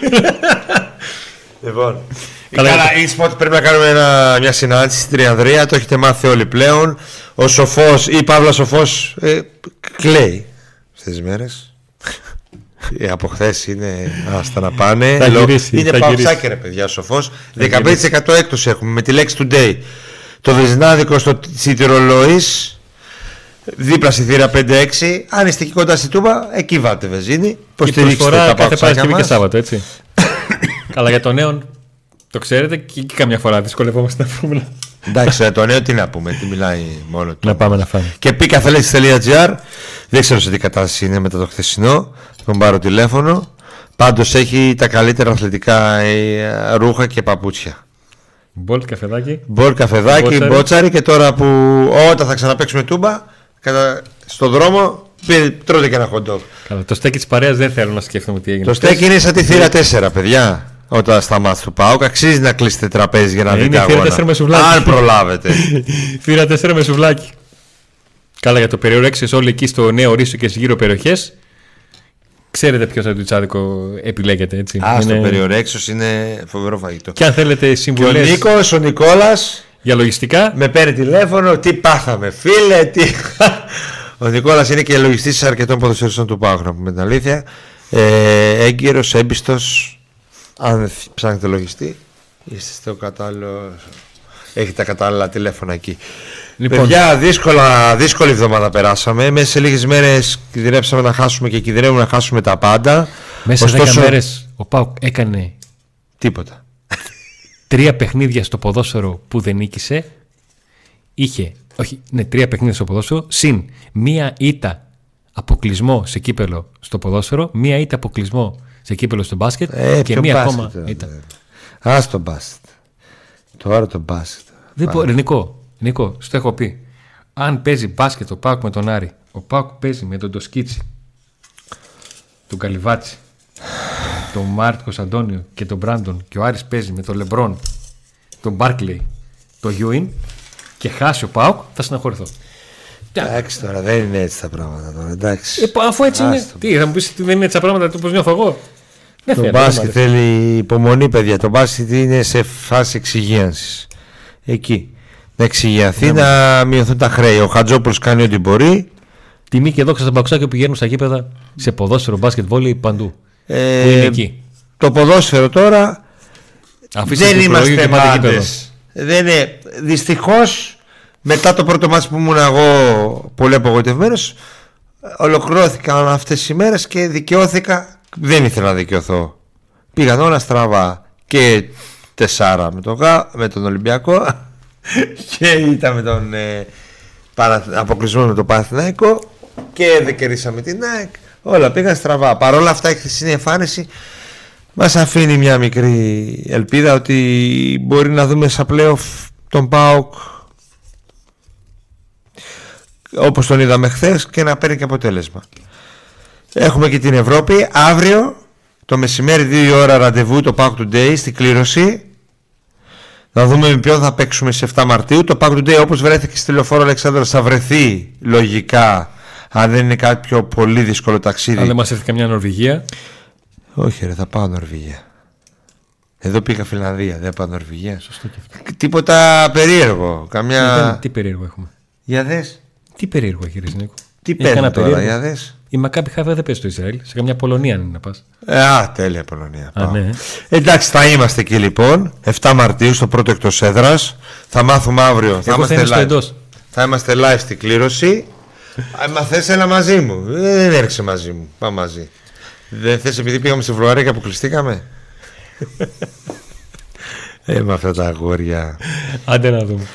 λοιπόν. Καλά, Καλά, η spot πρέπει να κάνουμε ένα, μια συνάντηση στην Τριανδρία. Το έχετε μάθει όλοι πλέον. Ο Σοφός ή Παύλα Σοφός ε, κλαίει αυτές τις μέρες. Ε, από χθες είναι άστα να πάνε. Θα Λο- γυρίσει, είναι θα παυσάκι ρε παιδιά ο Σοφός. 15% γυρίσει. έκπτωση έχουμε με τη λέξη today. Το βεζινάδικο στο Τσιτηρολόη. Δίπλα στη θύρα 5-6. Αν είστε εκεί κοντά στη Τούμπα, εκεί βάτε βεζίνη. Η Υποστηρίξτε προσφορά τα κάθε παυσάκια Παρασκευή και μας. Σάββατο, έτσι. Καλά, για τον νέο το ξέρετε και εκεί καμιά φορά δυσκολευόμαστε να πούμε. Εντάξει, ρε, το νέο τι να πούμε, τι μιλάει μόνο του. να πάμε να φάμε. Και πικαθελέτη.gr Δεν ξέρω σε τι κατάσταση είναι μετά το χθεσινό. Θα τον πάρω τηλέφωνο. Πάντως έχει τα καλύτερα αθλητικά ε, ρούχα και παπούτσια. Μπολτ, καφεδάκι. Μπορ καφεδάκι, Μπότσαρι. μπότσαρι και τώρα που όταν θα ξαναπέξουμε τούμπα, κατά, στον δρόμο πήρε- τρώτε και ένα hot dog. Καλά, το στέκι της παρέας δεν θέλω να σκέφτομαι τι έγινε. Το στέκι είναι σαν τη θύρα 4, παιδιά. Όταν στα μάτια του Πάουκ, αξίζει να κλείσετε τραπέζι για να Ε, δείτε είναι η θύρα αγώνα. 4 με σουβλάκι. Αν προλάβετε. Θύρα 4 με σουβλάκι. Καλά, για το περιορέξεις όλοι εκεί στο νέο Ρήσο και στι γύρω περιοχές. Ξέρετε ποιος αντουτσάδικο επιλέγετε, έτσι. Α, στο Είναι- περιορέξο είναι φοβερό φαγητό. Και αν θέλετε Και ο συμβουλέ Νίκος, ο Νικόλας, για λογιστικά, με παίρνει τηλέφωνο. Τι πάθαμε, φίλε, τι. ο Νικόλας είναι και λογιστής αρκετών ποδοσφαιριστών του Πάουκ, να πούμε την αλήθεια. Ε, Έγκυρος, έμπιστος. Αν ψάχνετε λογιστή, είστε στο κατάλληλο. Έχει τα κατάλληλα τηλέφωνα εκεί. Λοιπόν. Παιδιά, δύσκολα, δύσκολη εβδομάδα περάσαμε. Μέσα σε λίγες μέρες κινδυνεύσαμε να χάσουμε και κινδυνεύουμε να χάσουμε τα πάντα. μέσα σε 10 Ωστόσο, μέρες ο Πάουκ έκανε Τίποτα. Τρία παιχνίδια στο ποδόσφαιρο που δεν νίκησε. Είχε, όχι, ναι, τρία παιχνίδια στο ποδόσφαιρο, συν μία ήττα αποκλεισμό σε κύπελο στο ποδόσφαιρο, μία ήττα αποκλεισμό σε κύπελο στο μπάσκετ Ε, και ποιο μία μπάσκετ ακόμα τώρα, ήττα. δε. Ας το μπάσκετ. Τώρα το μπάσκετ. Δεν μπορεί, Νικό, Νικό, στο έχω πει. Αν παίζει μπάσκετ ο Πάουκ με τον Άρη, ο Πάουκ παίζει με τον Τοσκίτσι, τον Καλιβάτσι, τον Μάρτκο Αντώνιο και τον Μπράντον και ο Άρης παίζει με τον Λεμπρόν, τον Μπάρκλεϊ, τον Γιούιν και χάσει ο Πάουκ, θα συναχωρηθώ. Εντάξει τώρα δεν είναι έτσι τα πράγματα τώρα. Εντάξει. Ε, αφού έτσι είναι. Άστο. Τι, θα μου πεις ότι δεν είναι έτσι τα πράγματα του πώς νιώθω εγώ; Δεν το θέλω, μπάσκετ δεν μ' αρέσει. θέλει υπομονή, παιδιά. Το μπάσκετ είναι σε φάση εξυγίανσης. Εκεί. Να εξηγιανθεί, να μειωθούν τα χρέη. Ο Χατζόπουλος κάνει ό,τι μπορεί. Τιμή και δόξα στα μπαξάκια που πηγαίνουν στα γήπεδα σε ποδόσφαιρο, μπάσκετ, βόλεϊ παντού. Ε, Που είναι εκεί. Το ποδόσφαιρο τώρα Αφήστε δεν το υπολογείο είμαστε και πάτε γήπεδο. πάντες. Δεν είναι. Δυστυχώς μετά το πρώτο μάτς που ήμουν εγώ πολύ απογοητευμένος ολοκληρώθηκαν αυτές οι μέρες και δικαιώθηκα. Δεν ήθελα να δικαιωθώ. Πήγαν όλα στραβά και τεσσάρα με τον, Γα, με τον Ολυμπιακό και ήταν με τον ε, παρα, αποκλεισμό με τον Παναθηναϊκό και δεν κερδίσαμε την ΑΕΚ. Όλα πήγαν στραβά. Παρ' όλα αυτά η χθεσινή εμφάνιση μας αφήνει μια μικρή ελπίδα ότι μπορεί να δούμε στα playoff τον ΠΑΟΚ όπως τον είδαμε χθες και να παίρνει και αποτέλεσμα. Έχουμε και την Ευρώπη. Αύριο το μεσημέρι 2 η ώρα ραντεβού το PAOK Today στην κλήρωση. Να δούμε με ποιον θα παίξουμε σε 7 Μαρτίου. Το PAOK Today όπως βρέθηκε στη λεωφόρο Αλεξάνδρας θα βρεθεί λογικά αν δεν είναι κάποιο πολύ δύσκολο ταξίδι. Αν δεν μας έρθει καμιά Νορβηγία, Όχι, ρε, θα πάω Νορβηγία. Εδώ πήγα Φιλανδία, δεν πάω Νορβηγία. Σωστό και αυτό. Τίποτα περίεργο. Καμιά. Δεν- Τι περίεργο έχουμε. Για δες. Τι περίεργο έχει ρε Νίκο. Τι Έχει παίρνει κανένα τώρα, περίεργο; για δες. Η Μακάπη Χάβα δεν παίζει στο Ισραήλ. Σε καμιά Πολωνία αν είναι να πας. Ε, α, τέλεια Πολωνία. Α, πάω. ναι. Εντάξει, θα είμαστε εκεί λοιπόν. 7 Μαρτίου στο πρώτο εκτός έδρας. Θα μάθουμε αύριο. Θα Εγώ θα είμαστε, είμαι στο live. εντός. θα είμαστε live στην κλήρωση. Αν μα θες έλα μαζί μου. Ε, Δεν έρχεσαι μαζί μου. Πάμε μαζί. Δεν θες επειδή πήγαμε στη Βουλγαρία και αποκλειστήκαμε; ε, με αυτά τα αγόρια. Άντε να δούμε.